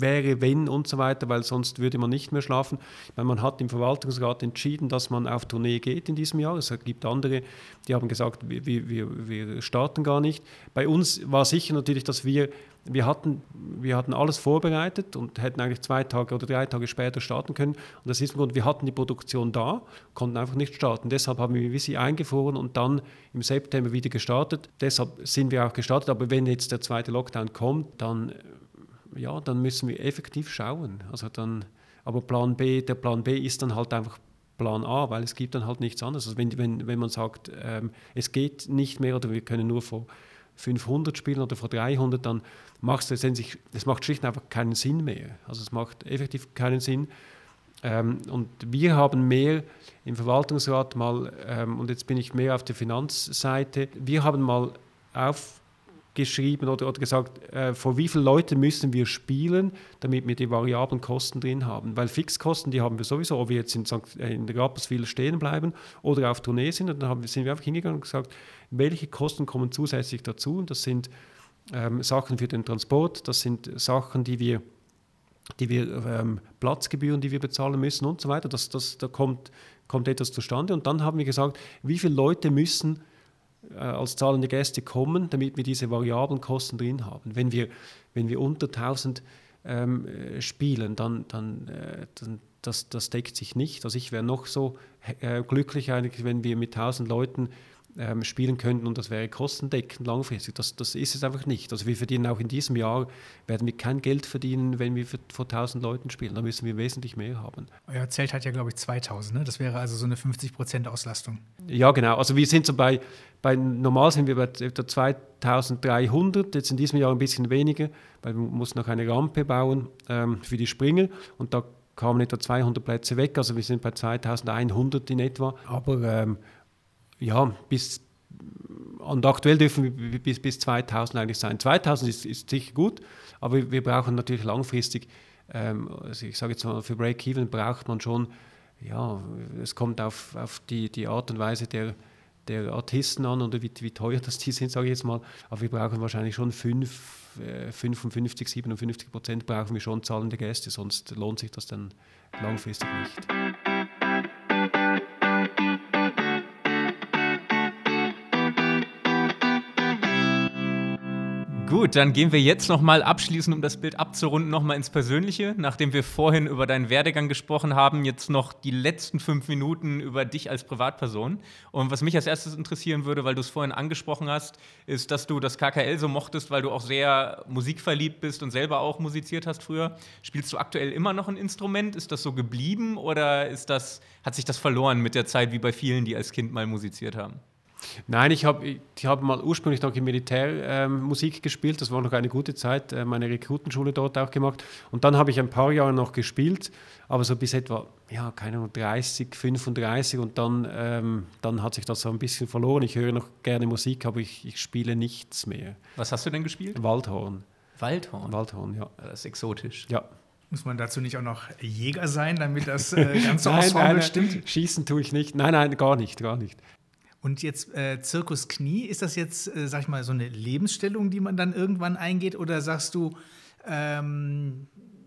wäre, wenn und so weiter, weil sonst würde man nicht mehr schlafen. Meine, man hat im Verwaltungsrat entschieden, dass man auf Tournee geht in diesem Jahr. Es gibt andere, die haben gesagt, wir, wir, wir starten gar nicht. Bei uns war sicher natürlich, dass wir wir hatten, wir hatten alles vorbereitet und hätten eigentlich zwei Tage oder drei Tage später starten können. Und das ist im Grunde, wir hatten die Produktion da, konnten einfach nicht starten. Deshalb haben wir sie eingefroren und dann im September wieder gestartet. Deshalb sind wir auch gestartet. Aber wenn jetzt der zweite Lockdown kommt, dann, ja, dann müssen wir effektiv schauen. Also dann, aber Plan B, der Plan B ist dann halt einfach Plan A, weil es gibt dann halt nichts anderes. Also wenn, wenn, wenn man sagt, ähm, es geht nicht mehr oder wir können nur vor 500 spielen oder vor 300, dann macht es letztendlich, es macht schlicht einfach keinen Sinn mehr. Also es macht effektiv keinen Sinn. Ähm, und wir haben mehr im Verwaltungsrat mal, ähm, und jetzt bin ich mehr auf der Finanzseite, wir haben mal auf geschrieben oder, oder gesagt, äh, vor wie viele Leute müssen wir spielen, damit wir die variablen Kosten drin haben. Weil Fixkosten, die haben wir sowieso, ob wir jetzt in, St. Äh, in Rapperswil stehen bleiben oder auf Tournee sind. Und dann haben, sind wir einfach hingegangen und gesagt, welche Kosten kommen zusätzlich dazu. Und das sind ähm, Sachen für den Transport, das sind Sachen, die wir die wir ähm, Platzgebühren, die wir bezahlen müssen und so weiter. Das, das, da kommt, kommt etwas zustande. Und dann haben wir gesagt, wie viele Leute müssen als zahlende Gäste kommen, damit wir diese variablen Kosten drin haben. Wenn wir, wenn wir unter 1000 ähm, äh, spielen, dann, dann, äh, dann das, das deckt sich nicht. Also ich wäre noch so äh, glücklich eigentlich, wenn wir mit 1000 Leuten ähm, spielen könnten und das wäre kostendeckend langfristig. Das, das ist es einfach nicht. Also wir verdienen auch in diesem Jahr, werden wir kein Geld verdienen, wenn wir vor 1000 Leuten spielen. Da müssen wir wesentlich mehr haben. Euer Zelt hat ja, glaube ich, 2000. Ne? Das wäre also so eine 50% Auslastung. Ja, genau. Also wir sind so bei, bei normal sind wir bei etwa 2300, jetzt in diesem Jahr ein bisschen weniger, weil man muss noch eine Rampe bauen ähm, für die Springer und da kamen etwa 200 Plätze weg, also wir sind bei 2100 in etwa. Aber ähm, ja, bis und aktuell dürfen wir bis, bis 2000 eigentlich sein. 2000 ist, ist sicher gut, aber wir brauchen natürlich langfristig, ähm, also ich sage jetzt mal, für Break-Even braucht man schon, ja, es kommt auf, auf die, die Art und Weise der, der Artisten an oder wie, wie teuer das die sind, sage ich jetzt mal. Aber wir brauchen wahrscheinlich schon 5, äh, 55, 57 Prozent brauchen wir schon zahlende Gäste, sonst lohnt sich das dann langfristig nicht. Gut, dann gehen wir jetzt nochmal abschließend, um das Bild abzurunden, nochmal ins Persönliche. Nachdem wir vorhin über deinen Werdegang gesprochen haben, jetzt noch die letzten fünf Minuten über dich als Privatperson. Und was mich als erstes interessieren würde, weil du es vorhin angesprochen hast, ist, dass du das KKL so mochtest, weil du auch sehr musikverliebt bist und selber auch musiziert hast früher. Spielst du aktuell immer noch ein Instrument? Ist das so geblieben oder ist das, hat sich das verloren mit der Zeit, wie bei vielen, die als Kind mal musiziert haben? Nein, ich habe ich hab mal ursprünglich noch im Militär ähm, Musik gespielt. Das war noch eine gute Zeit, äh, meine Rekrutenschule dort auch gemacht. Und dann habe ich ein paar Jahre noch gespielt, aber so bis etwa, ja, keine Ahnung, 30, 35 und dann, ähm, dann hat sich das so ein bisschen verloren. Ich höre noch gerne Musik, aber ich, ich spiele nichts mehr. Was hast du denn gespielt? Waldhorn. Waldhorn? Waldhorn, ja. Das ist exotisch. Ja. Muss man dazu nicht auch noch Jäger sein, damit das äh, ganze nein, Ensemble nein, stimmt? Schießen tue ich nicht. Nein, nein, gar nicht, gar nicht. Und jetzt äh, Zirkus Knie, ist das jetzt, äh, sag ich mal, so eine Lebensstellung, die man dann irgendwann eingeht? Oder sagst du, ähm,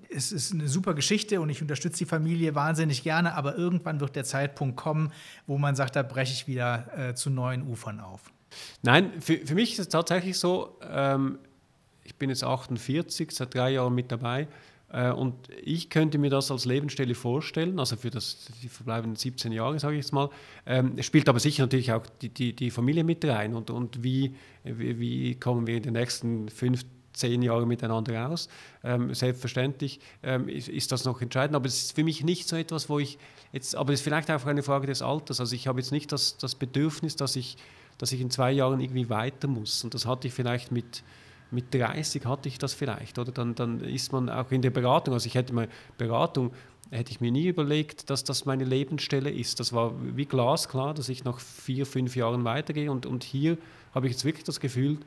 es ist eine super Geschichte und ich unterstütze die Familie wahnsinnig gerne, aber irgendwann wird der Zeitpunkt kommen, wo man sagt, da breche ich wieder äh, zu neuen Ufern auf? Nein, für, für mich ist es tatsächlich so, ähm, ich bin jetzt 48, seit drei Jahren mit dabei. Äh, und ich könnte mir das als Lebensstelle vorstellen, also für das, die verbleibenden 17 Jahre, sage ich jetzt mal. Ähm, es spielt aber sicher natürlich auch die, die, die Familie mit rein und, und wie, wie, kommen wir in den nächsten fünf, zehn Jahren miteinander aus. Ähm, selbstverständlich ähm, ist, ist, das noch entscheidend, aber es ist für mich nicht so etwas, wo ich jetzt, aber es ist vielleicht auch eine Frage des Alters. Also ich habe jetzt nicht das, das Bedürfnis, dass ich dass ich in zwei Jahren irgendwie weiter muss. Und das hatte ich vielleicht mit, mit 30 hatte ich das vielleicht, oder? Dann, dann ist man auch in der Beratung, also ich hätte mal Beratung, hätte ich mir nie überlegt, dass das meine Lebensstelle ist. Das war wie glasklar, dass ich nach vier, fünf Jahren weitergehe und, und hier habe ich jetzt wirklich das Gefühl,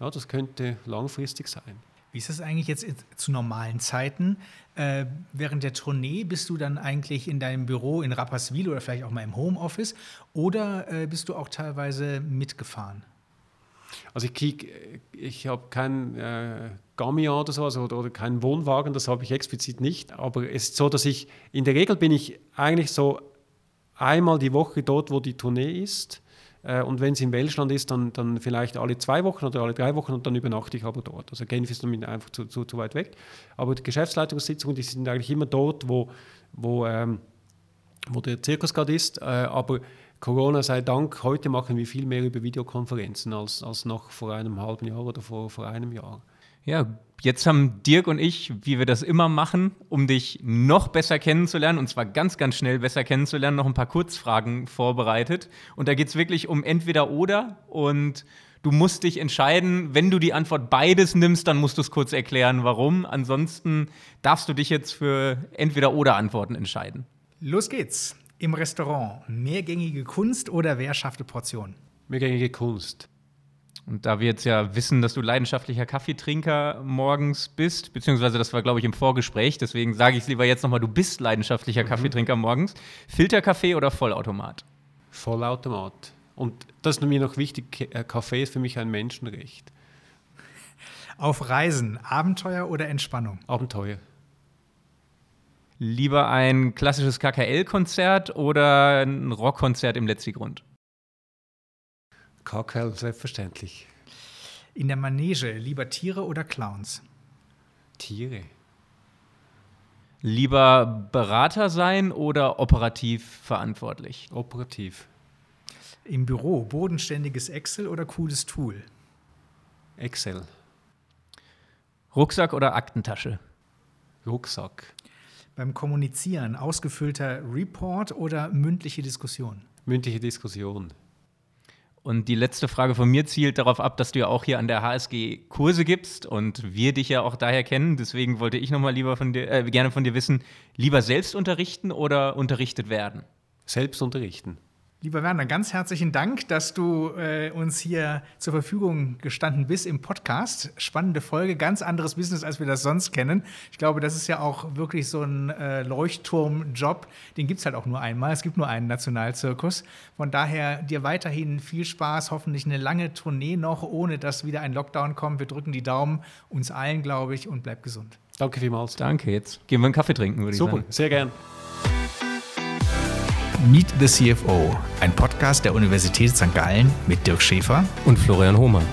ja, das könnte langfristig sein. Wie ist das eigentlich jetzt zu normalen Zeiten? Äh, während der Tournee bist du dann eigentlich in deinem Büro in Rapperswil oder vielleicht auch mal im Homeoffice oder äh, bist du auch teilweise mitgefahren? Also ich ich habe kein äh, Gamian oder so also, oder, oder keinen Wohnwagen, das habe ich explizit nicht. Aber es ist so, dass ich in der Regel bin ich eigentlich so einmal die Woche dort, wo die Tournee ist. Äh, und wenn es in Welschland ist, dann, dann vielleicht alle zwei Wochen oder alle drei Wochen und dann übernachte ich aber dort. Also Genf ist dann einfach zu, zu, zu weit weg. Aber die Geschäftsleitungssitzungen, die sind eigentlich immer dort, wo, wo, ähm, wo der Zirkus gerade ist. Äh, aber Corona sei Dank, heute machen wir viel mehr über Videokonferenzen als, als noch vor einem halben Jahr oder vor, vor einem Jahr. Ja, jetzt haben Dirk und ich, wie wir das immer machen, um dich noch besser kennenzulernen, und zwar ganz, ganz schnell besser kennenzulernen, noch ein paar Kurzfragen vorbereitet. Und da geht es wirklich um entweder oder. Und du musst dich entscheiden, wenn du die Antwort beides nimmst, dann musst du es kurz erklären, warum. Ansonsten darfst du dich jetzt für entweder oder Antworten entscheiden. Los geht's. Im Restaurant mehrgängige Kunst oder wer schaffte Portion? Mehrgängige Kunst. Und da wir jetzt ja wissen, dass du leidenschaftlicher Kaffeetrinker morgens bist, beziehungsweise das war, glaube ich, im Vorgespräch, deswegen sage ich es lieber jetzt nochmal, du bist leidenschaftlicher mhm. Kaffeetrinker morgens. Filterkaffee oder Vollautomat? Vollautomat. Und das ist mir noch wichtig, äh, Kaffee ist für mich ein Menschenrecht. Auf Reisen, Abenteuer oder Entspannung? Abenteuer. Lieber ein klassisches KKL-Konzert oder ein Rockkonzert im Letzigrund? KKL, selbstverständlich. In der Manege lieber Tiere oder Clowns? Tiere. Lieber Berater sein oder operativ verantwortlich? Operativ. Im Büro bodenständiges Excel oder cooles Tool? Excel. Rucksack oder Aktentasche? Rucksack. Beim Kommunizieren ausgefüllter Report oder mündliche Diskussion? Mündliche Diskussion. Und die letzte Frage von mir zielt darauf ab, dass du ja auch hier an der HSG Kurse gibst und wir dich ja auch daher kennen. Deswegen wollte ich nochmal lieber von dir, äh, gerne von dir wissen, lieber selbst unterrichten oder unterrichtet werden? Selbst unterrichten. Lieber Werner, ganz herzlichen Dank, dass du äh, uns hier zur Verfügung gestanden bist im Podcast. Spannende Folge, ganz anderes Business, als wir das sonst kennen. Ich glaube, das ist ja auch wirklich so ein äh, Leuchtturmjob. Den gibt es halt auch nur einmal. Es gibt nur einen Nationalzirkus. Von daher dir weiterhin viel Spaß, hoffentlich eine lange Tournee noch, ohne dass wieder ein Lockdown kommt. Wir drücken die Daumen, uns allen, glaube ich, und bleib gesund. Danke vielmals. Danke, jetzt gehen wir einen Kaffee trinken, würde ich sagen. Super, sehr gern. Meet the CFO, ein Podcast der Universität St. Gallen mit Dirk Schäfer und Florian Hohmann.